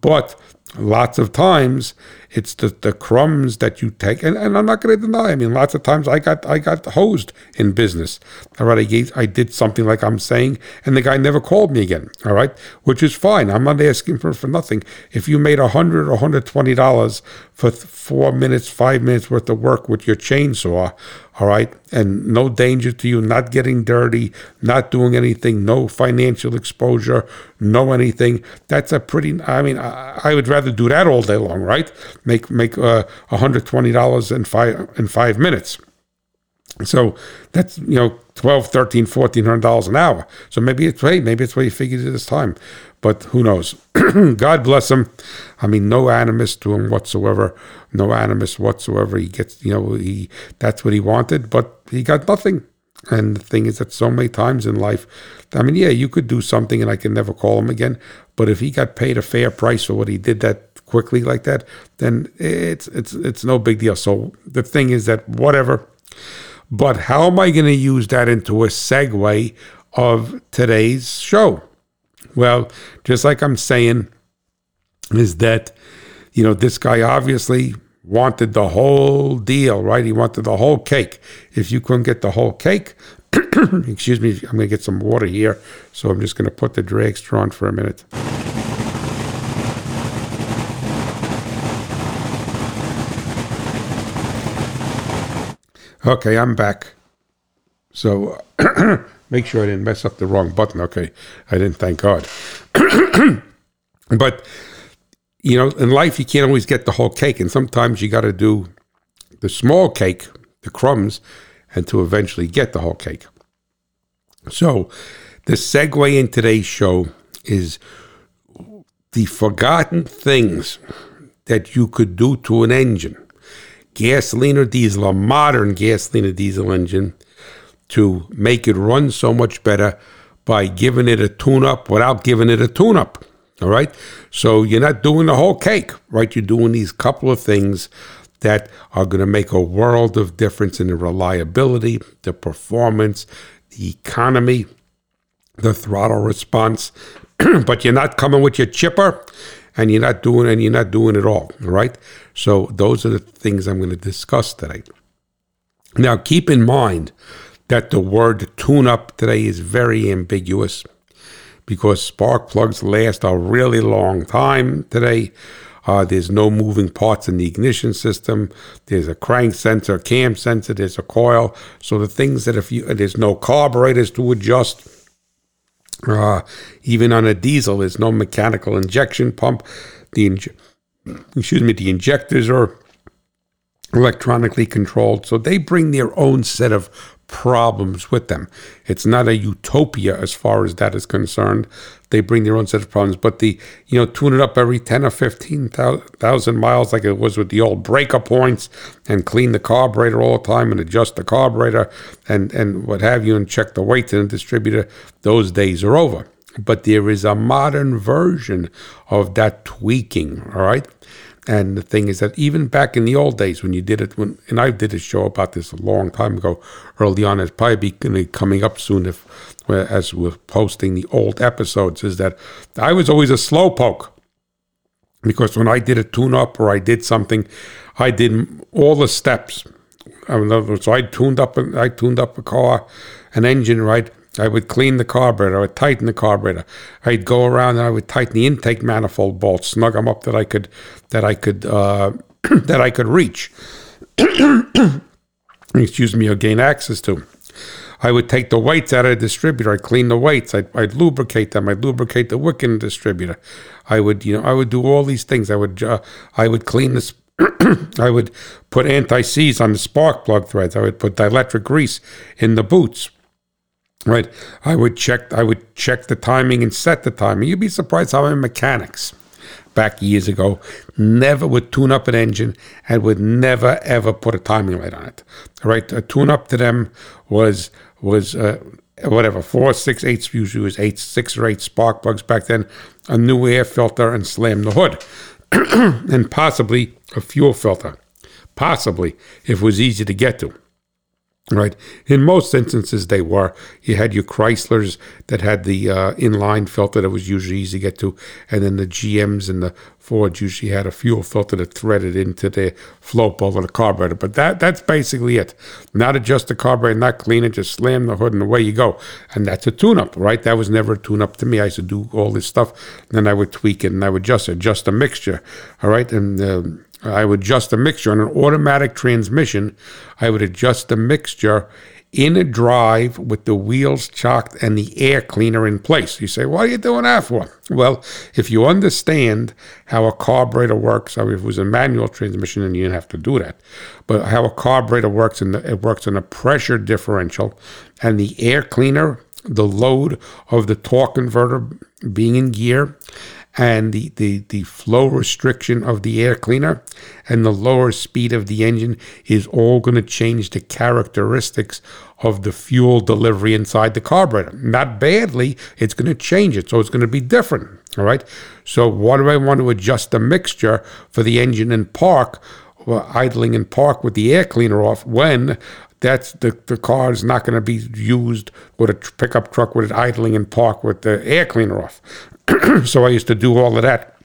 but lots of times it's the, the crumbs that you take and, and i'm not going to deny i mean lots of times i got i got hosed in business. All right I, gave, I did something like i'm saying and the guy never called me again all right? Which is fine i'm not asking for for nothing. If you made a hundred or hundred twenty dollars for four minutes five minutes worth of work with your chainsaw all right and no danger to you not getting dirty not doing anything no financial exposure no anything that's a pretty i mean i, I would rather do that all day long right make make uh, $120 in five in five minutes. So that's, you know, 12, 13, 1400 dollars an hour. So maybe it's hey, maybe it's what he figured it this time. But who knows? God bless him. I mean, no animus to him whatsoever. No animus whatsoever. He gets, you know, he that's what he wanted, but he got nothing. And the thing is that so many times in life, I mean, yeah, you could do something and I can never call him again. But if he got paid a fair price for what he did that quickly like that, then it's it's it's no big deal. So the thing is that whatever. But how am I going to use that into a segue of today's show? Well, just like I'm saying, is that, you know, this guy obviously wanted the whole deal, right? He wanted the whole cake. If you couldn't get the whole cake, excuse me, I'm going to get some water here. So I'm just going to put the dragster on for a minute. Okay, I'm back. So make sure I didn't mess up the wrong button. Okay, I didn't, thank God. but, you know, in life, you can't always get the whole cake. And sometimes you got to do the small cake, the crumbs, and to eventually get the whole cake. So, the segue in today's show is the forgotten things that you could do to an engine gasoline or diesel, a modern gasoline or diesel engine, to make it run so much better by giving it a tune up without giving it a tune up. All right. So you're not doing the whole cake, right? You're doing these couple of things that are going to make a world of difference in the reliability, the performance, the economy, the throttle response. but you're not coming with your chipper and you're not doing and you're not doing it all. Right. So those are the things I'm going to discuss today. Now keep in mind that the word tune up today is very ambiguous because spark plugs last a really long time today. Uh, there's no moving parts in the ignition system. There's a crank sensor, cam sensor, there's a coil. So the things that if you, there's no carburetors to adjust. Uh, even on a diesel, there's no mechanical injection pump. The excuse me, the injectors are electronically controlled, so they bring their own set of problems with them. It's not a utopia as far as that is concerned. They bring their own set of problems, but the you know tune it up every ten or fifteen thousand miles, like it was with the old breaker points, and clean the carburetor all the time and adjust the carburetor and and what have you, and check the weights in the distributor. Those days are over. But there is a modern version of that tweaking. All right. And the thing is that even back in the old days when you did it, when and I did a show about this a long time ago, early on, it's probably be coming up soon if as we're posting the old episodes, is that I was always a slowpoke because when I did a tune up or I did something, I did all the steps. So I tuned up, I tuned up a car, an engine, right? I would clean the carburetor. I would tighten the carburetor. I'd go around and I would tighten the intake manifold bolts, snug them up that I could that I could uh, that I could reach. Excuse me, or gain access to. I would take the weights out of the distributor. I'd clean the weights. I'd, I'd lubricate them. I'd lubricate the wick in the distributor. I would, you know, I would do all these things. I would, uh, I would clean this. I would put anti-seize on the spark plug threads. I would put dielectric grease in the boots. Right. I would check. I would check the timing and set the timing. You'd be surprised how many mechanics back years ago never would tune up an engine and would never ever put a timing light on it. Right. A tune up to them was was uh, whatever four, six, eight. Usually was eight, six or eight spark plugs back then. A new air filter and slam the hood, and possibly a fuel filter. Possibly if it was easy to get to. Right. In most instances, they were. You had your Chryslers that had the uh, inline filter that was usually easy to get to, and then the GMs and the Fords usually had a fuel filter that threaded into the float bowl of the carburetor. But that that's basically it. Not adjust the carburetor, not clean it, just slam the hood and away you go. And that's a tune-up, right? That was never a tune-up to me. I used to do all this stuff, and then I would tweak it and I would just adjust the mixture, all right, and. Um, I would adjust the mixture on an automatic transmission. I would adjust the mixture in a drive with the wheels chocked and the air cleaner in place. You say, what are you doing that for? Well, if you understand how a carburetor works, I mean, if it was a manual transmission, then you didn't have to do that. But how a carburetor works, and it works on a pressure differential, and the air cleaner, the load of the torque converter being in gear, and the, the, the flow restriction of the air cleaner and the lower speed of the engine is all going to change the characteristics of the fuel delivery inside the carburetor. Not badly, it's going to change it. So it's going to be different. All right. So, what do I want to adjust the mixture for the engine in park, well, idling in park with the air cleaner off when that's the, the car is not going to be used with a pickup truck with it idling in park with the air cleaner off. so I used to do all of that.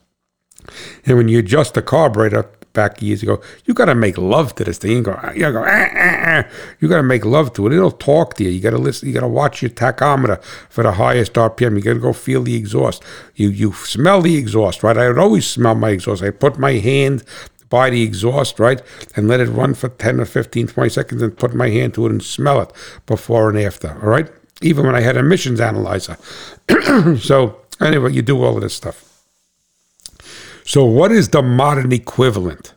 And when you adjust the carburetor back years ago, you got to make love to this thing. You go, you go, ah, ah, ah. you got to make love to it. It'll talk to you. You got to listen. You got to watch your tachometer for the highest RPM. You got to go feel the exhaust. You you smell the exhaust, right? I would always smell my exhaust. I put my hand by the exhaust, right, and let it run for 10 or 15, 20 seconds and put my hand to it and smell it before and after, all right? Even when I had emissions analyzer. so Anyway, you do all of this stuff. So, what is the modern equivalent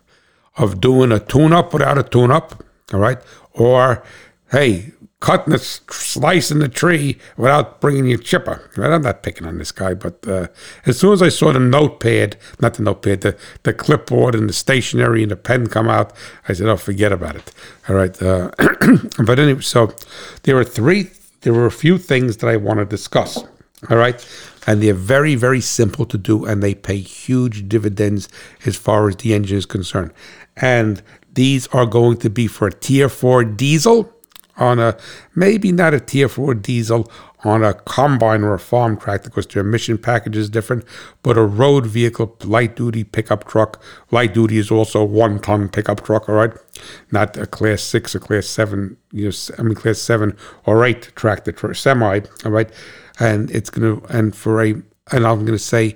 of doing a tune up without a tune up? All right. Or, hey, cutting a slice in the tree without bringing your chipper. Right? I'm not picking on this guy, but uh, as soon as I saw the notepad, not the notepad, the, the clipboard and the stationery and the pen come out, I said, oh, forget about it. All right. Uh, but anyway, so there were three, there were a few things that I want to discuss. All right and they're very, very simple to do, and they pay huge dividends as far as the engine is concerned. And these are going to be for a tier four diesel on a maybe not a tier four diesel on a combine or a farm tractor because their emission package is different, but a road vehicle, light duty pickup truck. Light duty is also one ton pickup truck, all right? Not a class six or class seven, you know, I mean, class seven or eight tractor, semi, all right? And it's going to and for a and I'm going to say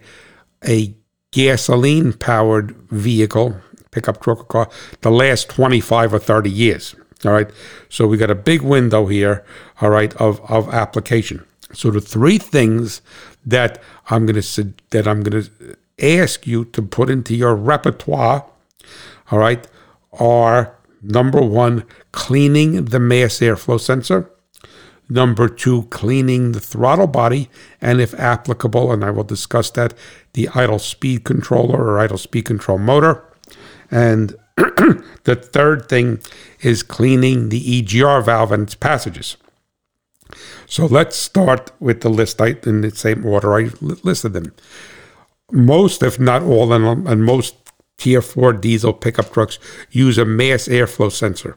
a gasoline powered vehicle pickup truck or car the last 25 or 30 years all right? So we got a big window here all right of of application. So the three things that I'm going to that I'm going to ask you to put into your repertoire all right are number 1 cleaning the mass airflow sensor Number two, cleaning the throttle body, and if applicable, and I will discuss that, the idle speed controller or idle speed control motor. And the third thing is cleaning the EGR valve and its passages. So let's start with the list I, in the same order I listed them. Most, if not all, and, and most Tier 4 diesel pickup trucks use a mass airflow sensor.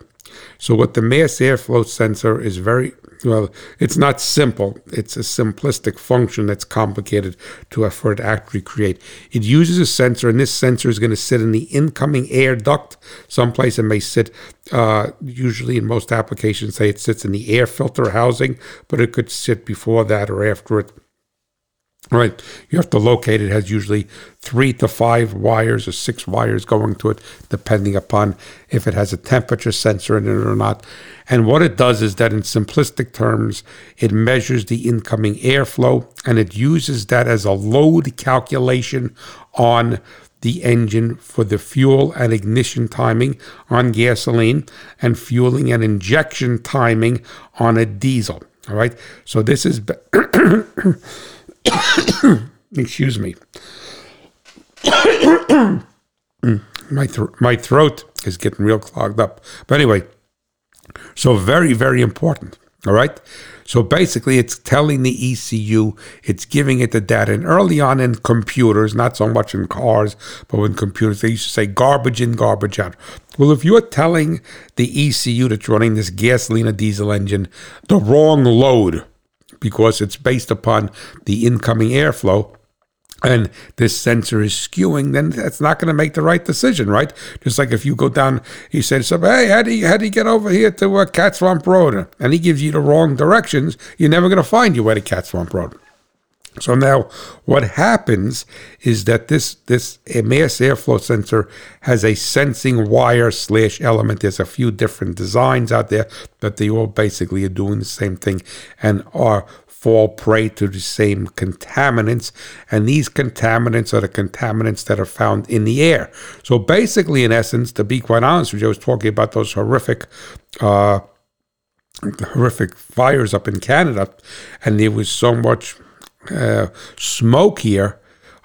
So, what the mass airflow sensor is very well, it's not simple. It's a simplistic function that's complicated to for it to actually create. It uses a sensor, and this sensor is going to sit in the incoming air duct. Someplace it may sit. Uh, usually, in most applications, say it sits in the air filter housing, but it could sit before that or after it. Right, you have to locate it. it. Has usually three to five wires or six wires going to it, depending upon if it has a temperature sensor in it or not. And what it does is that, in simplistic terms, it measures the incoming airflow and it uses that as a load calculation on the engine for the fuel and ignition timing on gasoline and fueling and injection timing on a diesel. All right, so this is. Excuse me. my th- my throat is getting real clogged up. But anyway, so very very important. All right. So basically, it's telling the ECU, it's giving it the data. And early on in computers, not so much in cars, but in computers, they used to say garbage in, garbage out. Well, if you're telling the ECU that's running this gasoline or diesel engine the wrong load, because it's based upon the incoming airflow and this sensor is skewing, then that's not going to make the right decision, right? Just like if you go down, he said, so, hey, how do you, how do you get over here to uh, Cat Swamp Road? And he gives you the wrong directions, you're never going to find your way to Cat Swamp Road. So now what happens is that this this mass airflow sensor has a sensing wire slash element. There's a few different designs out there, but they all basically are doing the same thing and are fall prey to the same contaminants. And these contaminants are the contaminants that are found in the air. So basically, in essence, to be quite honest with you, I was talking about those horrific uh, horrific fires up in Canada, and there was so much uh, smoke here.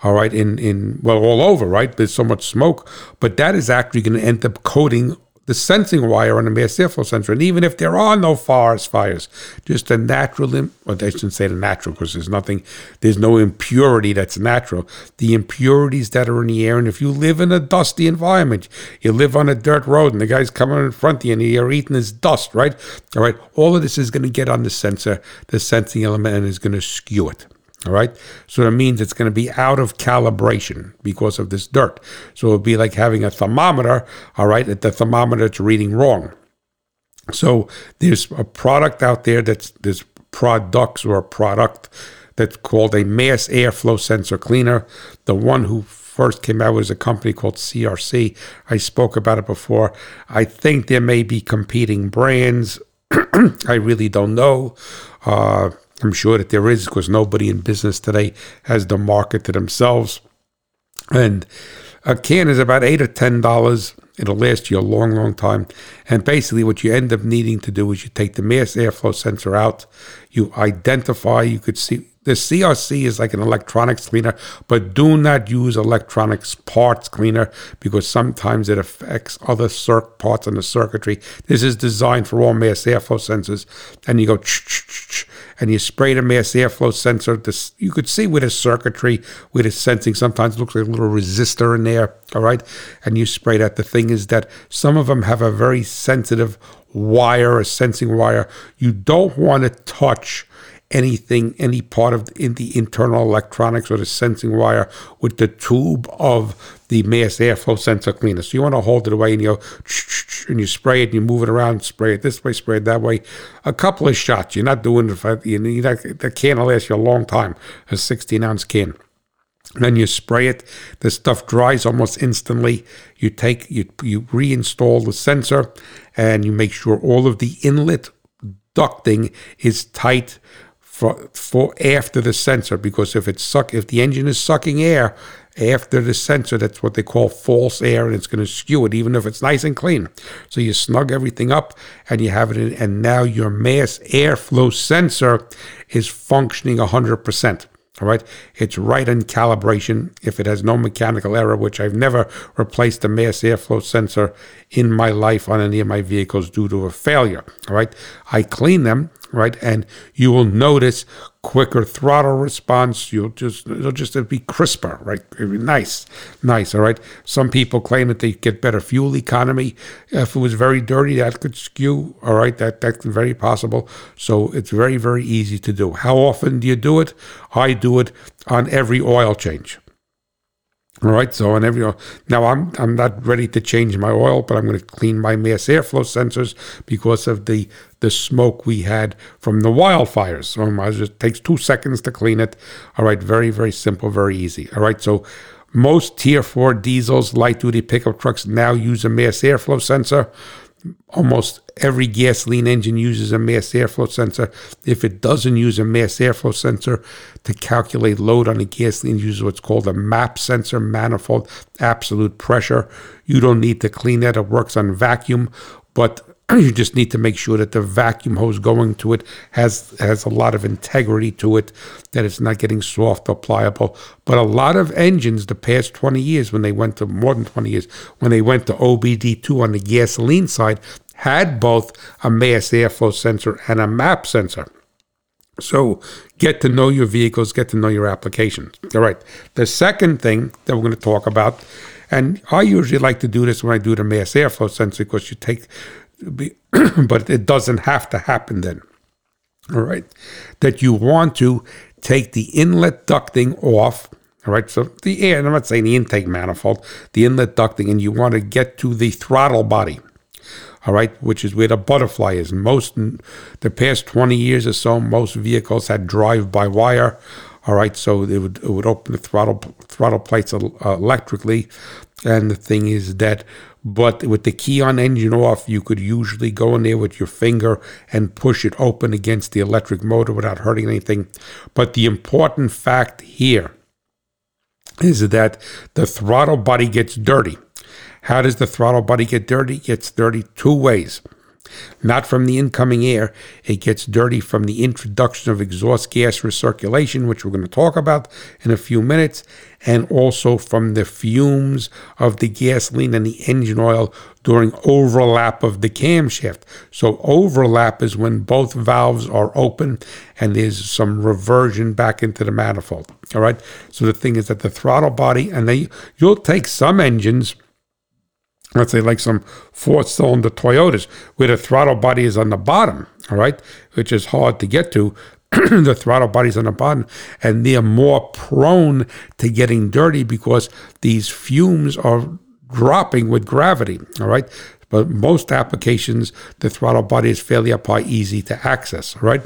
All right, in in well, all over, right? There's so much smoke, but that is actually going to end up coating the sensing wire on the mass sensor. And even if there are no forest fires, just a natural, well, I shouldn't say the natural because there's nothing, there's no impurity that's natural. The impurities that are in the air, and if you live in a dusty environment, you live on a dirt road and the guy's coming in front of you and you're eating his dust, right? All right, all of this is going to get on the sensor, the sensing element, and is going to skew it. All right. So that means it's going to be out of calibration because of this dirt. So it'll be like having a thermometer. All right. At the thermometer, it's reading wrong. So there's a product out there that's there's products or a product that's called a mass airflow sensor cleaner. The one who first came out was a company called CRC. I spoke about it before. I think there may be competing brands. I really don't know. Uh, I'm sure that there is because nobody in business today has the market to themselves. And a can is about eight or ten dollars. It'll last you a long, long time. And basically, what you end up needing to do is you take the mass airflow sensor out, you identify, you could see the CRC is like an electronics cleaner, but do not use electronics parts cleaner because sometimes it affects other circ parts in the circuitry. This is designed for all mass airflow sensors. And you go and you spray the mass airflow sensor. This, you could see with the circuitry, with the sensing, sometimes looks like a little resistor in there. All right. And you spray that. The thing is that some of them have a very sensitive wire, a sensing wire. You don't want to touch anything, any part of in the internal electronics or the sensing wire with the tube of the mass airflow sensor cleaner. So you want to hold it away and you go, and you spray it and you move it around, spray it this way, spray it that way. A couple of shots. You're not doing it. You need the can will last you a long time. A 16 ounce can. then you spray it. The stuff dries almost instantly. You take you you reinstall the sensor, and you make sure all of the inlet ducting is tight for, for after the sensor because if it's suck if the engine is sucking air after the sensor that's what they call false air and it's going to skew it even if it's nice and clean. So you snug everything up and you have it in and now your mass airflow sensor is functioning 100% all right. It's right in calibration if it has no mechanical error, which I've never replaced a mass airflow sensor in my life on any of my vehicles due to a failure. All right. I clean them right? And you will notice quicker throttle response. You'll just it'll just be crisper, right? It'll be nice, nice. All right. Some people claim that they get better fuel economy. If it was very dirty, that could skew. All right, that that's very possible. So it's very very easy to do. How often do you do it? I do it on every oil change. All right, so on every now I'm I'm not ready to change my oil, but I'm going to clean my mass airflow sensors because of the the smoke we had from the wildfires. So it just takes two seconds to clean it. All right, very very simple, very easy. All right, so most Tier Four diesels, light duty pickup trucks now use a mass airflow sensor almost every gasoline engine uses a mass airflow sensor. If it doesn't use a mass airflow sensor to calculate load on a gasoline, uses what's called a MAP sensor, manifold absolute pressure. You don't need to clean that. It works on vacuum, but you just need to make sure that the vacuum hose going to it has has a lot of integrity to it, that it's not getting soft or pliable. But a lot of engines, the past 20 years, when they went to more than 20 years, when they went to OBD2 on the gasoline side, had both a mass airflow sensor and a MAP sensor. So get to know your vehicles, get to know your applications. All right. The second thing that we're going to talk about, and I usually like to do this when I do the mass airflow sensor because you take be, but it doesn't have to happen then. All right. That you want to take the inlet ducting off. All right. So the air, I'm not saying the intake manifold, the inlet ducting, and you want to get to the throttle body. All right, which is where the butterfly is. Most, the past 20 years or so, most vehicles had drive by wire. All right, so it would it would open the throttle throttle plates uh, electrically, and the thing is that but with the key on engine off, you could usually go in there with your finger and push it open against the electric motor without hurting anything. But the important fact here is that the throttle body gets dirty. How does the throttle body get dirty? It gets dirty two ways not from the incoming air. It gets dirty from the introduction of exhaust gas recirculation, which we're going to talk about in a few minutes, and also from the fumes of the gasoline and the engine oil during overlap of the camshaft. So, overlap is when both valves are open and there's some reversion back into the manifold. All right. So, the thing is that the throttle body, and they, you'll take some engines let's say like some four cylinder Toyotas where the throttle body is on the bottom, all right, which is hard to get to. the throttle body's on the bottom, and they're more prone to getting dirty because these fumes are dropping with gravity, all right. But most applications, the throttle body is fairly up high, easy to access, all right.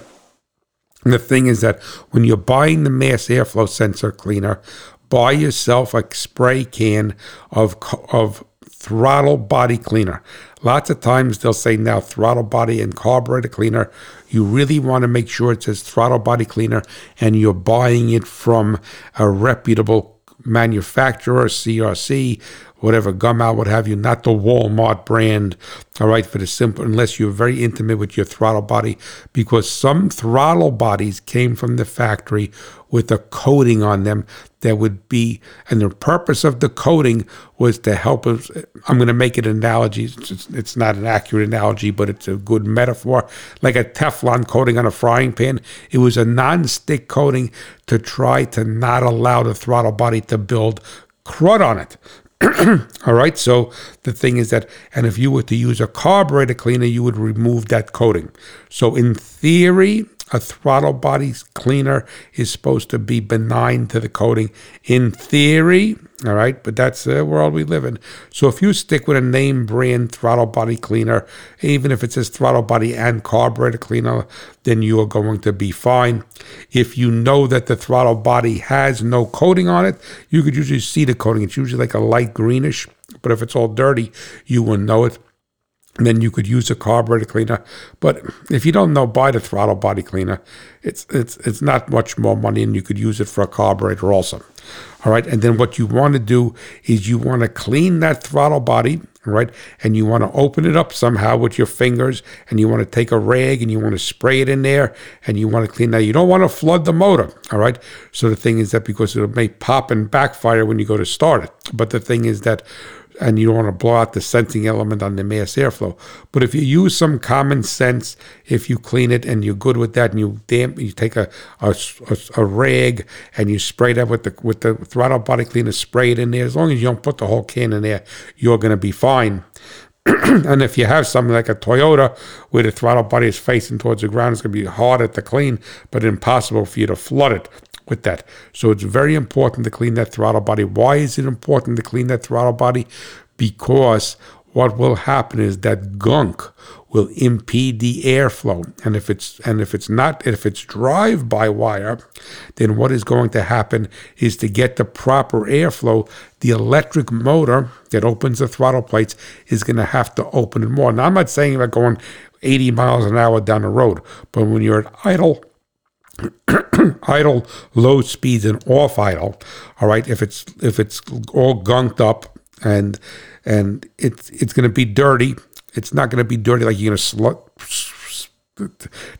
And the thing is that when you're buying the mass airflow sensor cleaner, buy yourself a spray can of of throttle body cleaner. Lots of times they'll say now throttle body and carburetor cleaner. You really want to make sure it says throttle body cleaner and you're buying it from a reputable manufacturer, CRC, whatever, Gumout, what have you, not the Walmart brand. All right, for the simple, unless you're very intimate with your throttle body, because some throttle bodies came from the factory with a coating on them that would be, and the purpose of the coating was to help us. I'm going to make it an analogy. It's, it's not an accurate analogy, but it's a good metaphor. Like a Teflon coating on a frying pan, it was a non-stick coating to try to not allow the throttle body to build crud on it. All right. So the thing is that, and if you were to use a carburetor cleaner, you would remove that coating. So in theory, a throttle body cleaner is supposed to be benign to the coating in theory, all right, but that's the world we live in. So if you stick with a name brand throttle body cleaner, even if it says throttle body and carburetor cleaner, then you are going to be fine. If you know that the throttle body has no coating on it, you could usually see the coating. It's usually like a light greenish, but if it's all dirty, you will know it then you could use a carburetor cleaner. But if you don't know, buy the throttle body cleaner. It's it's it's not much more money, and you could use it for a carburetor also. All right, and then what you want to do is you want to clean that throttle body, right? And you want to open it up somehow with your fingers, and you want to take a rag and you want to spray it in there, and you want to clean that. You don't want to flood the motor, all right? So the thing is that because it may pop and backfire when you go to start it. But the thing is that and you don't want to blow out the sensing element on the mass airflow. But if you use some common sense, if you clean it and you're good with that, and you damp, you take a a, a rag and you spray that with the with the throttle body cleaner, spray it in there. As long as you don't put the whole can in there, you're going to be fine. and if you have something like a Toyota where the throttle body is facing towards the ground, it's going to be harder to clean, but impossible for you to flood it with that. So it's very important to clean that throttle body. Why is it important to clean that throttle body? Because what will happen is that gunk will impede the airflow and if it's and if it's not if it's drive by wire then what is going to happen is to get the proper airflow the electric motor that opens the throttle plates is going to have to open it more now i'm not saying about going 80 miles an hour down the road but when you're at idle idle, low speeds, and off idle. All right, if it's if it's all gunked up and and it's it's going to be dirty. It's not going to be dirty like you're going to sl-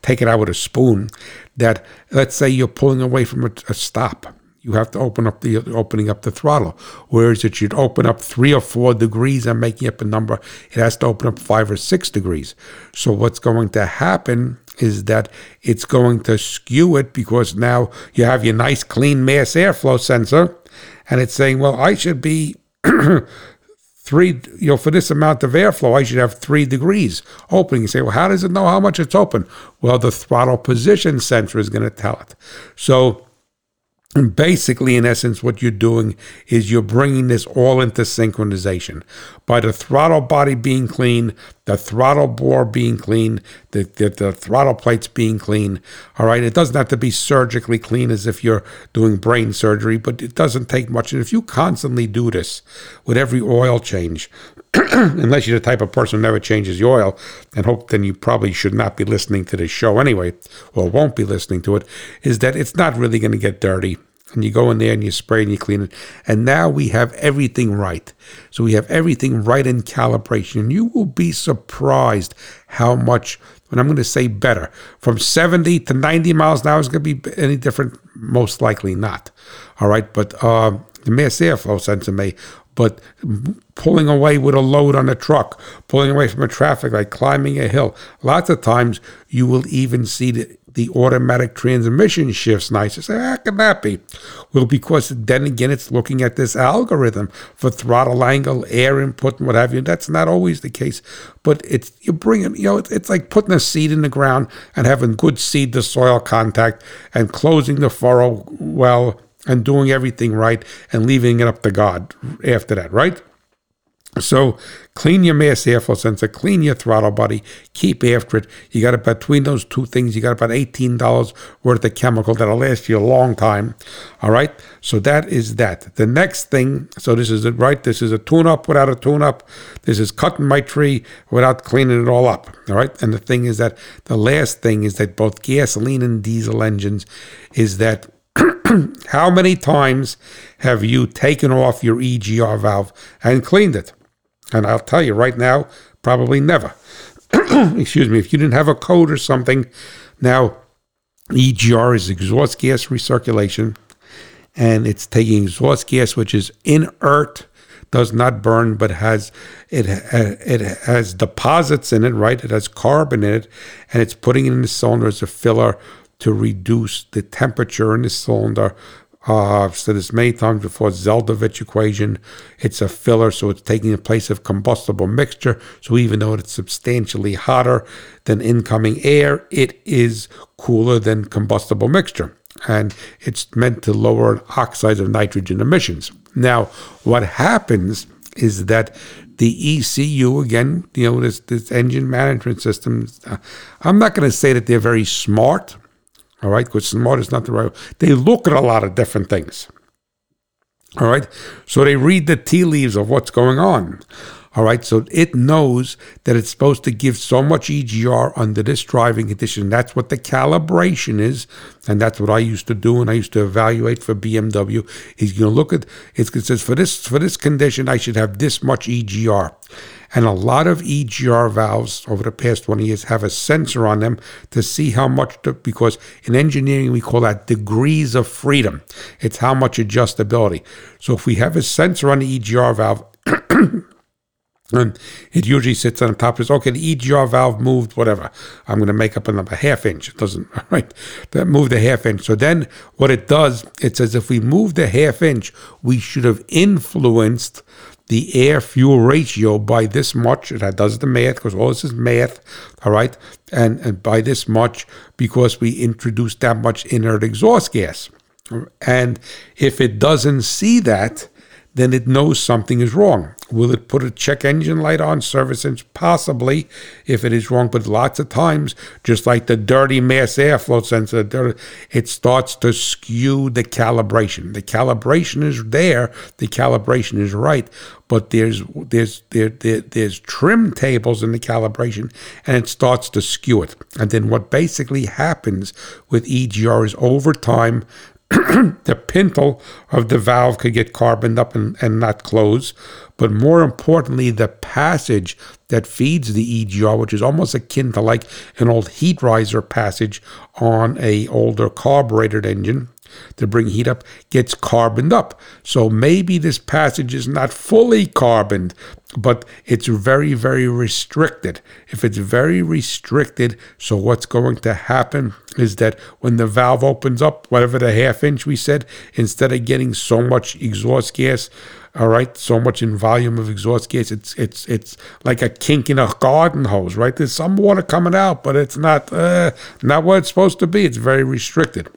take it out with a spoon. That let's say you're pulling away from a, a stop you have to open up the opening up the throttle. Whereas it should open up three or four degrees, I'm making up a number, it has to open up five or six degrees. So what's going to happen is that it's going to skew it because now you have your nice clean mass airflow sensor, and it's saying, well, I should be three, you know, for this amount of airflow, I should have three degrees opening. You say, well, how does it know how much it's open? Well, the throttle position sensor is going to tell it. So basically, in essence, what you're doing is you're bringing this all into synchronization. By the throttle body being clean, the throttle bore being clean, the, the, the, throttle plates being clean. All right, it doesn't have to be surgically clean as if you're doing brain surgery, but it doesn't take much. And if you constantly do this with every oil change, unless you're the type of person who never changes the oil, and hope then you probably should not be listening to this show anyway, or won't be listening to it, is that it's not really going to get dirty. And you go in there and you spray and you clean it. And now we have everything right. So we have everything right in calibration. And you will be surprised how much, and I'm going to say better, from 70 to 90 miles an hour is going to be any different? Most likely not. All right. But uh, the mass airflow sensor may but pulling away with a load on a truck, pulling away from a traffic light, climbing a hill. Lots of times you will even see the, the automatic transmission shifts nice. Say, how can that be? Well, because then again, it's looking at this algorithm for throttle angle, air input, and what have you. That's not always the case, but it's you bring it. You know, it's like putting a seed in the ground and having good seed to soil contact and closing the furrow well and doing everything right and leaving it up to God after that, right? So clean your mass airflow sensor, clean your throttle body, keep after it. You got it between those two things, you got about $18 worth of chemical that'll last you a long time. All right. So that is that. The next thing, so this is it, right? This is a tune up without a tune up. This is cutting my tree without cleaning it all up. All right. And the thing is that the last thing is that both gasoline and diesel engines is that how many times have you taken off your EGR valve and cleaned it? And I'll tell you right now, probably never. Excuse me, if you didn't have a code or something. Now, EGR is exhaust gas recirculation, and it's taking exhaust gas which is inert, does not burn, but has it uh, it has deposits in it, right? It has carbon in it, and it's putting it in the cylinder as a filler to reduce the temperature in the cylinder. Uh, I've said this many times before, Zeldovich equation. It's a filler, so it's taking the place of combustible mixture. So even though it's substantially hotter than incoming air, it is cooler than combustible mixture. And it's meant to lower oxides of nitrogen emissions. Now, what happens is that the ECU again, you know, this, this engine management system. Uh, I'm not going to say that they're very smart all right, because smart is not the right. They look at a lot of different things. All right, so they read the tea leaves of what's going on. All right, so it knows that it's supposed to give so much EGR under this driving condition. That's what the calibration is, and that's what I used to do. And I used to evaluate for BMW. He's going to look at it says for this for this condition, I should have this much EGR. And a lot of EGR valves over the past 20 years have a sensor on them to see how much, to, because in engineering we call that degrees of freedom. It's how much adjustability. So if we have a sensor on the EGR valve, And it usually sits on the top. Is okay. The EGR valve moved, whatever. I'm going to make up another half inch. It doesn't right. That moved a half inch. So then, what it does, it says if we move the half inch, we should have influenced the air fuel ratio by this much. That does the math because all this is math. All right, and, and by this much because we introduced that much inert exhaust gas. And if it doesn't see that, then it knows something is wrong. Will it put a check engine light on service? Possibly, if it is wrong. But lots of times, just like the dirty mass airflow sensor, it starts to skew the calibration. The calibration is there. The calibration is right. But there's there's there, there there's trim tables in the calibration, and it starts to skew it. And then what basically happens with EGR is over time the pintle of the valve could get carboned up and, and not close. But more importantly, the passage that feeds the EGR, which is almost akin to like an old heat riser passage on a older carbureted engine, to bring heat up gets carboned up. So maybe this passage is not fully carboned, but it's very, very restricted. If it's very restricted, so what's going to happen is that when the valve opens up, whatever the half inch we said, instead of getting so much exhaust gas, all right, so much in volume of exhaust gas, it's it's it's like a kink in a garden hose, right? There's some water coming out, but it's not uh, not what it's supposed to be. It's very restricted.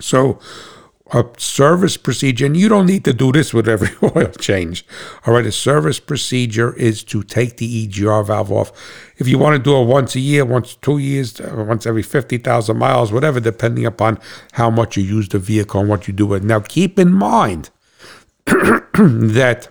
So, a service procedure, and you don't need to do this with every oil change. All right, a service procedure is to take the EGR valve off. If you want to do it once a year, once two years, uh, once every 50,000 miles, whatever, depending upon how much you use the vehicle and what you do with it. Now, keep in mind that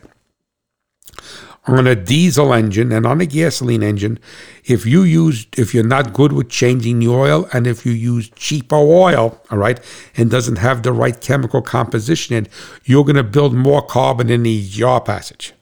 on a diesel engine and on a gasoline engine, if you use if you're not good with changing the oil and if you use cheaper oil, all right, and doesn't have the right chemical composition in, you're going to build more carbon in the EGR passage.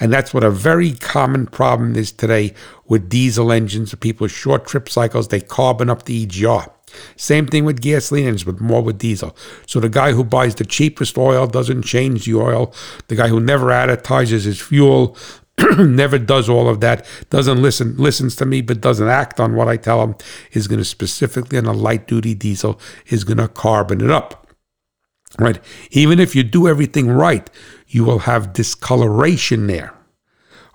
And that's what a very common problem is today with diesel engines. People short trip cycles, they carbon up the EGR. Same thing with gasoline engines, but more with diesel. So the guy who buys the cheapest oil doesn't change the oil. The guy who never advertises his fuel, never does all of that, doesn't listen, listens to me, but doesn't act on what I tell him, is going to specifically on a light duty diesel, is going to carbon it up. Right? Even if you do everything right, you will have discoloration there.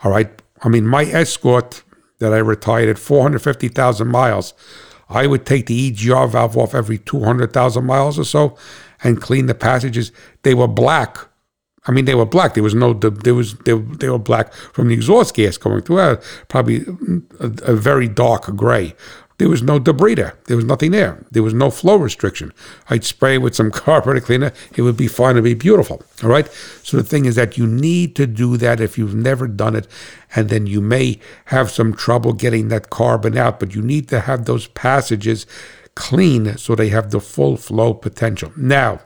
All right. I mean, my escort that I retired at 450,000 miles I would take the EGR valve off every 200,000 miles or so and clean the passages. They were black. I mean, they were black. There was no, there was, they, they were black from the exhaust gas coming through. Uh, probably a, a very dark gray. There was no debris there. Was nothing there. There was no flow restriction. I'd spray with some carburetor cleaner. It would be fine. It'd be beautiful. All right. So the thing is that you need to do that if you've never done it, and then you may have some trouble getting that carbon out. But you need to have those passages clean so they have the full flow potential. Now,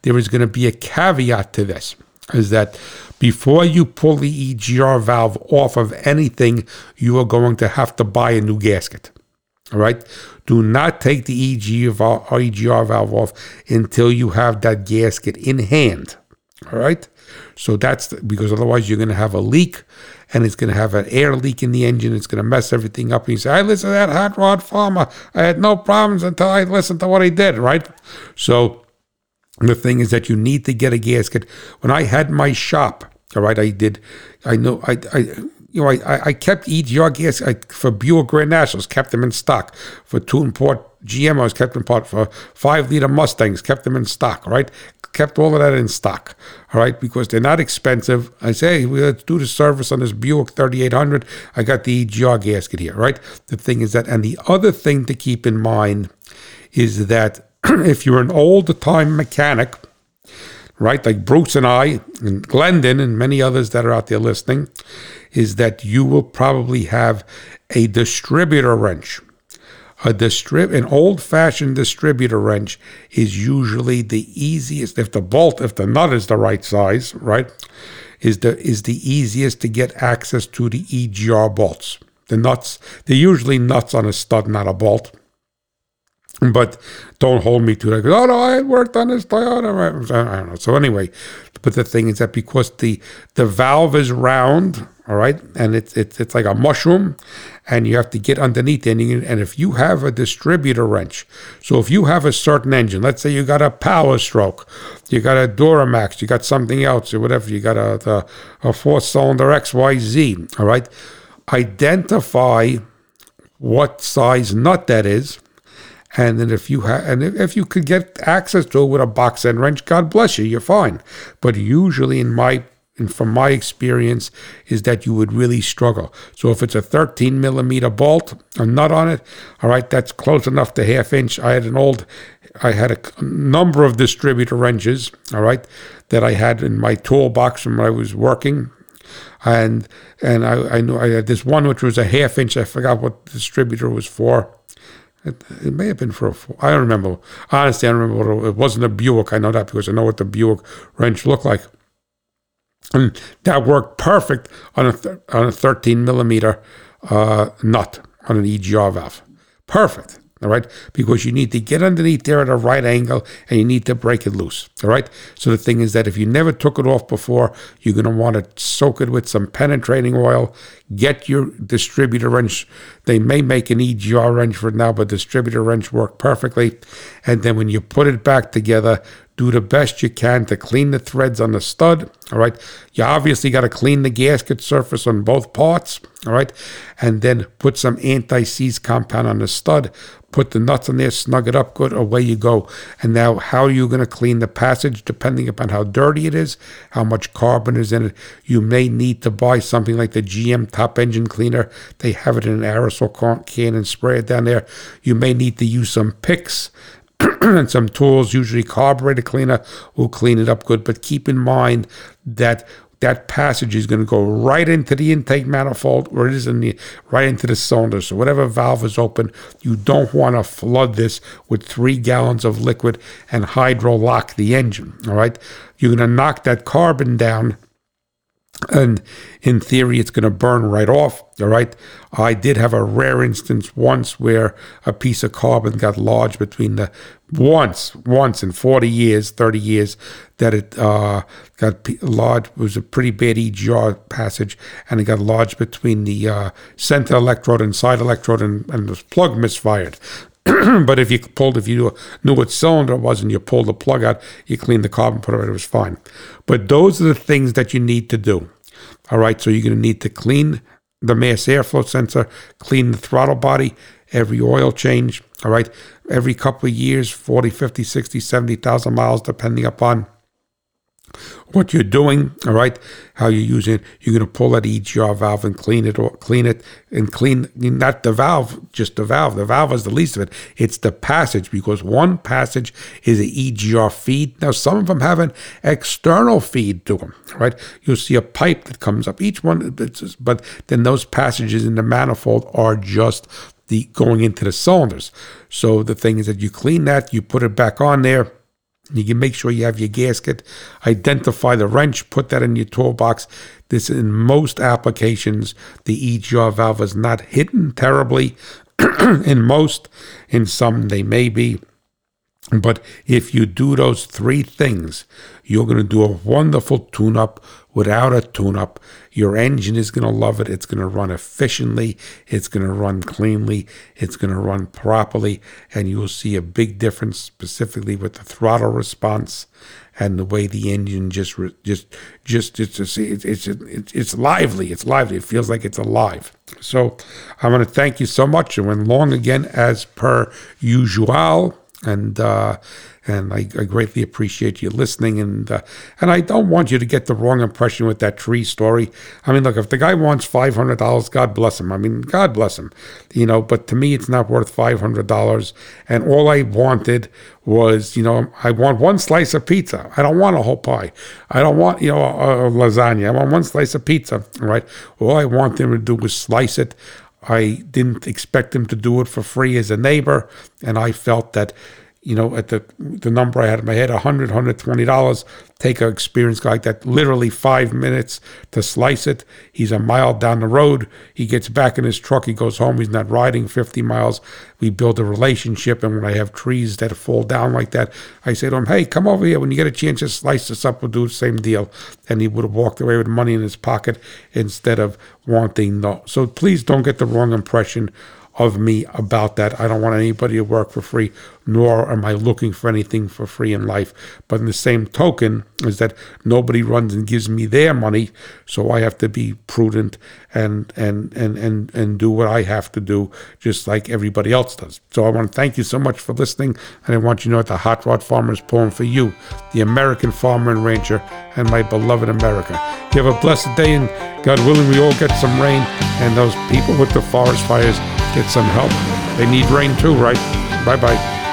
there is going to be a caveat to this is that before you pull the EGR valve off of anything, you are going to have to buy a new gasket. All right. Do not take the EGR valve off until you have that gasket in hand. All right. So that's the, because otherwise you're going to have a leak and it's going to have an air leak in the engine. It's going to mess everything up. And you say, I listened to that hot rod farmer. I had no problems until I listened to what he did. Right. So the thing is that you need to get a gasket. When I had my shop, all right, I did, I know, I, I you know, I, I kept EGR gas I, for Buick Grand Nationals, kept them in stock. For two import GMOs, kept them in pot. For five liter Mustangs, kept them in stock, right? Kept all of that in stock, all right, because they're not expensive. I say, hey, let's do the service on this Buick 3800. I got the EGR gasket here, right? The thing is that, and the other thing to keep in mind is that if you're an old time mechanic, right, like Bruce and I, and Glendon, and many others that are out there listening, is that you will probably have a distributor wrench. A distrib- an old-fashioned distributor wrench is usually the easiest if the bolt, if the nut is the right size, right, is the is the easiest to get access to the EGR bolts. The nuts, they're usually nuts on a stud, not a bolt. But don't hold me to that. Oh no, I worked on this Toyota. I don't know. So anyway, but the thing is that because the the valve is round, all right, and it's it's it's like a mushroom, and you have to get underneath it. And, and if you have a distributor wrench, so if you have a certain engine, let's say you got a Power Stroke, you got a Duramax, you got something else or whatever, you got a a, a four cylinder XYZ, all right, identify what size nut that is and then if you have, and if you could get access to it with a box end wrench, God bless you, you're fine. But usually, in my and from my experience, is that you would really struggle. So if it's a 13 millimeter bolt, a nut on it, all right, that's close enough to half inch. I had an old, I had a number of distributor wrenches, all right, that I had in my toolbox when I was working. And and I, I knew I had this one which was a half inch. I forgot what the distributor was for it, it, may have been for a. I don't remember. Honestly, I don't remember. It wasn't a Buick. I know that because I know what the Buick wrench looked like. And that worked perfect on a th- on a 13 millimeter uh, nut on an EGR valve. Perfect all right? Because you need to get underneath there at a right angle and you need to break it loose, all right? So the thing is that if you never took it off before, you're going to want to soak it with some penetrating oil, get your distributor wrench. They may make an EGR wrench for now, but distributor wrench work perfectly. And then when you put it back together, do the best you can to clean the threads on the stud. All right. You obviously got to clean the gasket surface on both parts. All right. And then put some anti seize compound on the stud. Put the nuts in there, snug it up good, away you go. And now, how are you going to clean the passage? Depending upon how dirty it is, how much carbon is in it, you may need to buy something like the GM Top Engine Cleaner. They have it in an aerosol can and spray it down there. You may need to use some picks and some tools, usually carburetor cleaner, will clean it up good. But keep in mind that that passage is going to go right into the intake manifold or it is in the right into the cylinder. So whatever valve is open, you don't want to flood this with three gallons of liquid and hydro lock the engine. All right. You're going to knock that carbon down and in theory it's going to burn right off all right i did have a rare instance once where a piece of carbon got lodged between the once once in 40 years 30 years that it uh, got lodged it was a pretty bad egr passage and it got lodged between the uh, center electrode and side electrode and, and the plug misfired but if you pulled, if you knew what cylinder it was and you pulled the plug out, you cleaned the carbon, put it right, it was fine. But those are the things that you need to do. All right, so you're going to need to clean the mass airflow sensor, clean the throttle body, every oil change. All right, every couple of years, 40, 50, 60, 70,000 miles, depending upon what you're doing, all right, how you're using it. You're going to pull that EGR valve and clean it, or clean it, and clean not the valve, just the valve. The valve is the least of it. It's the passage because one passage is an EGR feed. Now some of them have an external feed to them, right? You'll see a pipe that comes up. Each one, but then those passages in the manifold are just the going into the cylinders. So the thing is that you clean that, you put it back on there you can make sure you have your gasket, identify the wrench, put that in your toolbox. This, in most applications, the EGR valve is not hidden terribly. in most, in some, they may be. But if you do those three things, you're going to do a wonderful tune up without a tune up. Your engine is going to love it. It's going to run efficiently. It's going to run cleanly. It's going to run properly. And you'll see a big difference specifically with the throttle response and the way the engine just, just, just, it's, it's, it's, it's, it's lively. It's lively. It feels like it's alive. So I want to thank you so much. And went long again as per usual and uh, and I, I, greatly appreciate you listening. And uh, and I don't want you to get the wrong impression with that tree story. I mean, look, if the guy wants five hundred dollars, God bless him. I mean, God bless him. You know, but to me, it's not worth five hundred dollars. And all I wanted was, you know, I want one slice of pizza. I don't want a whole pie. I don't want, you know, a, a lasagna. I want one slice of pizza. Right. All I want them to do was slice it. I didn't expect him to do it for free as a neighbor, and I felt that you know, at the the number I had in my head, 100 $120. Take an experienced guy like that, literally five minutes to slice it. He's a mile down the road. He gets back in his truck. He goes home. He's not riding 50 miles. We build a relationship. And when I have trees that fall down like that, I say to him, hey, come over here. When you get a chance to slice this up, we'll do the same deal. And he would have walked away with money in his pocket instead of wanting no. So please don't get the wrong impression of me about that. I don't want anybody to work for free, nor am I looking for anything for free in life. But in the same token, is that nobody runs and gives me their money, so I have to be prudent and and and and and do what I have to do, just like everybody else does. So I want to thank you so much for listening, and I want you to know that the Hot Rod Farmer is pulling for you, the American farmer and rancher, and my beloved America. You have a blessed day, and God willing, we all get some rain, and those people with the forest fires get some help. They need rain too, right? Bye bye.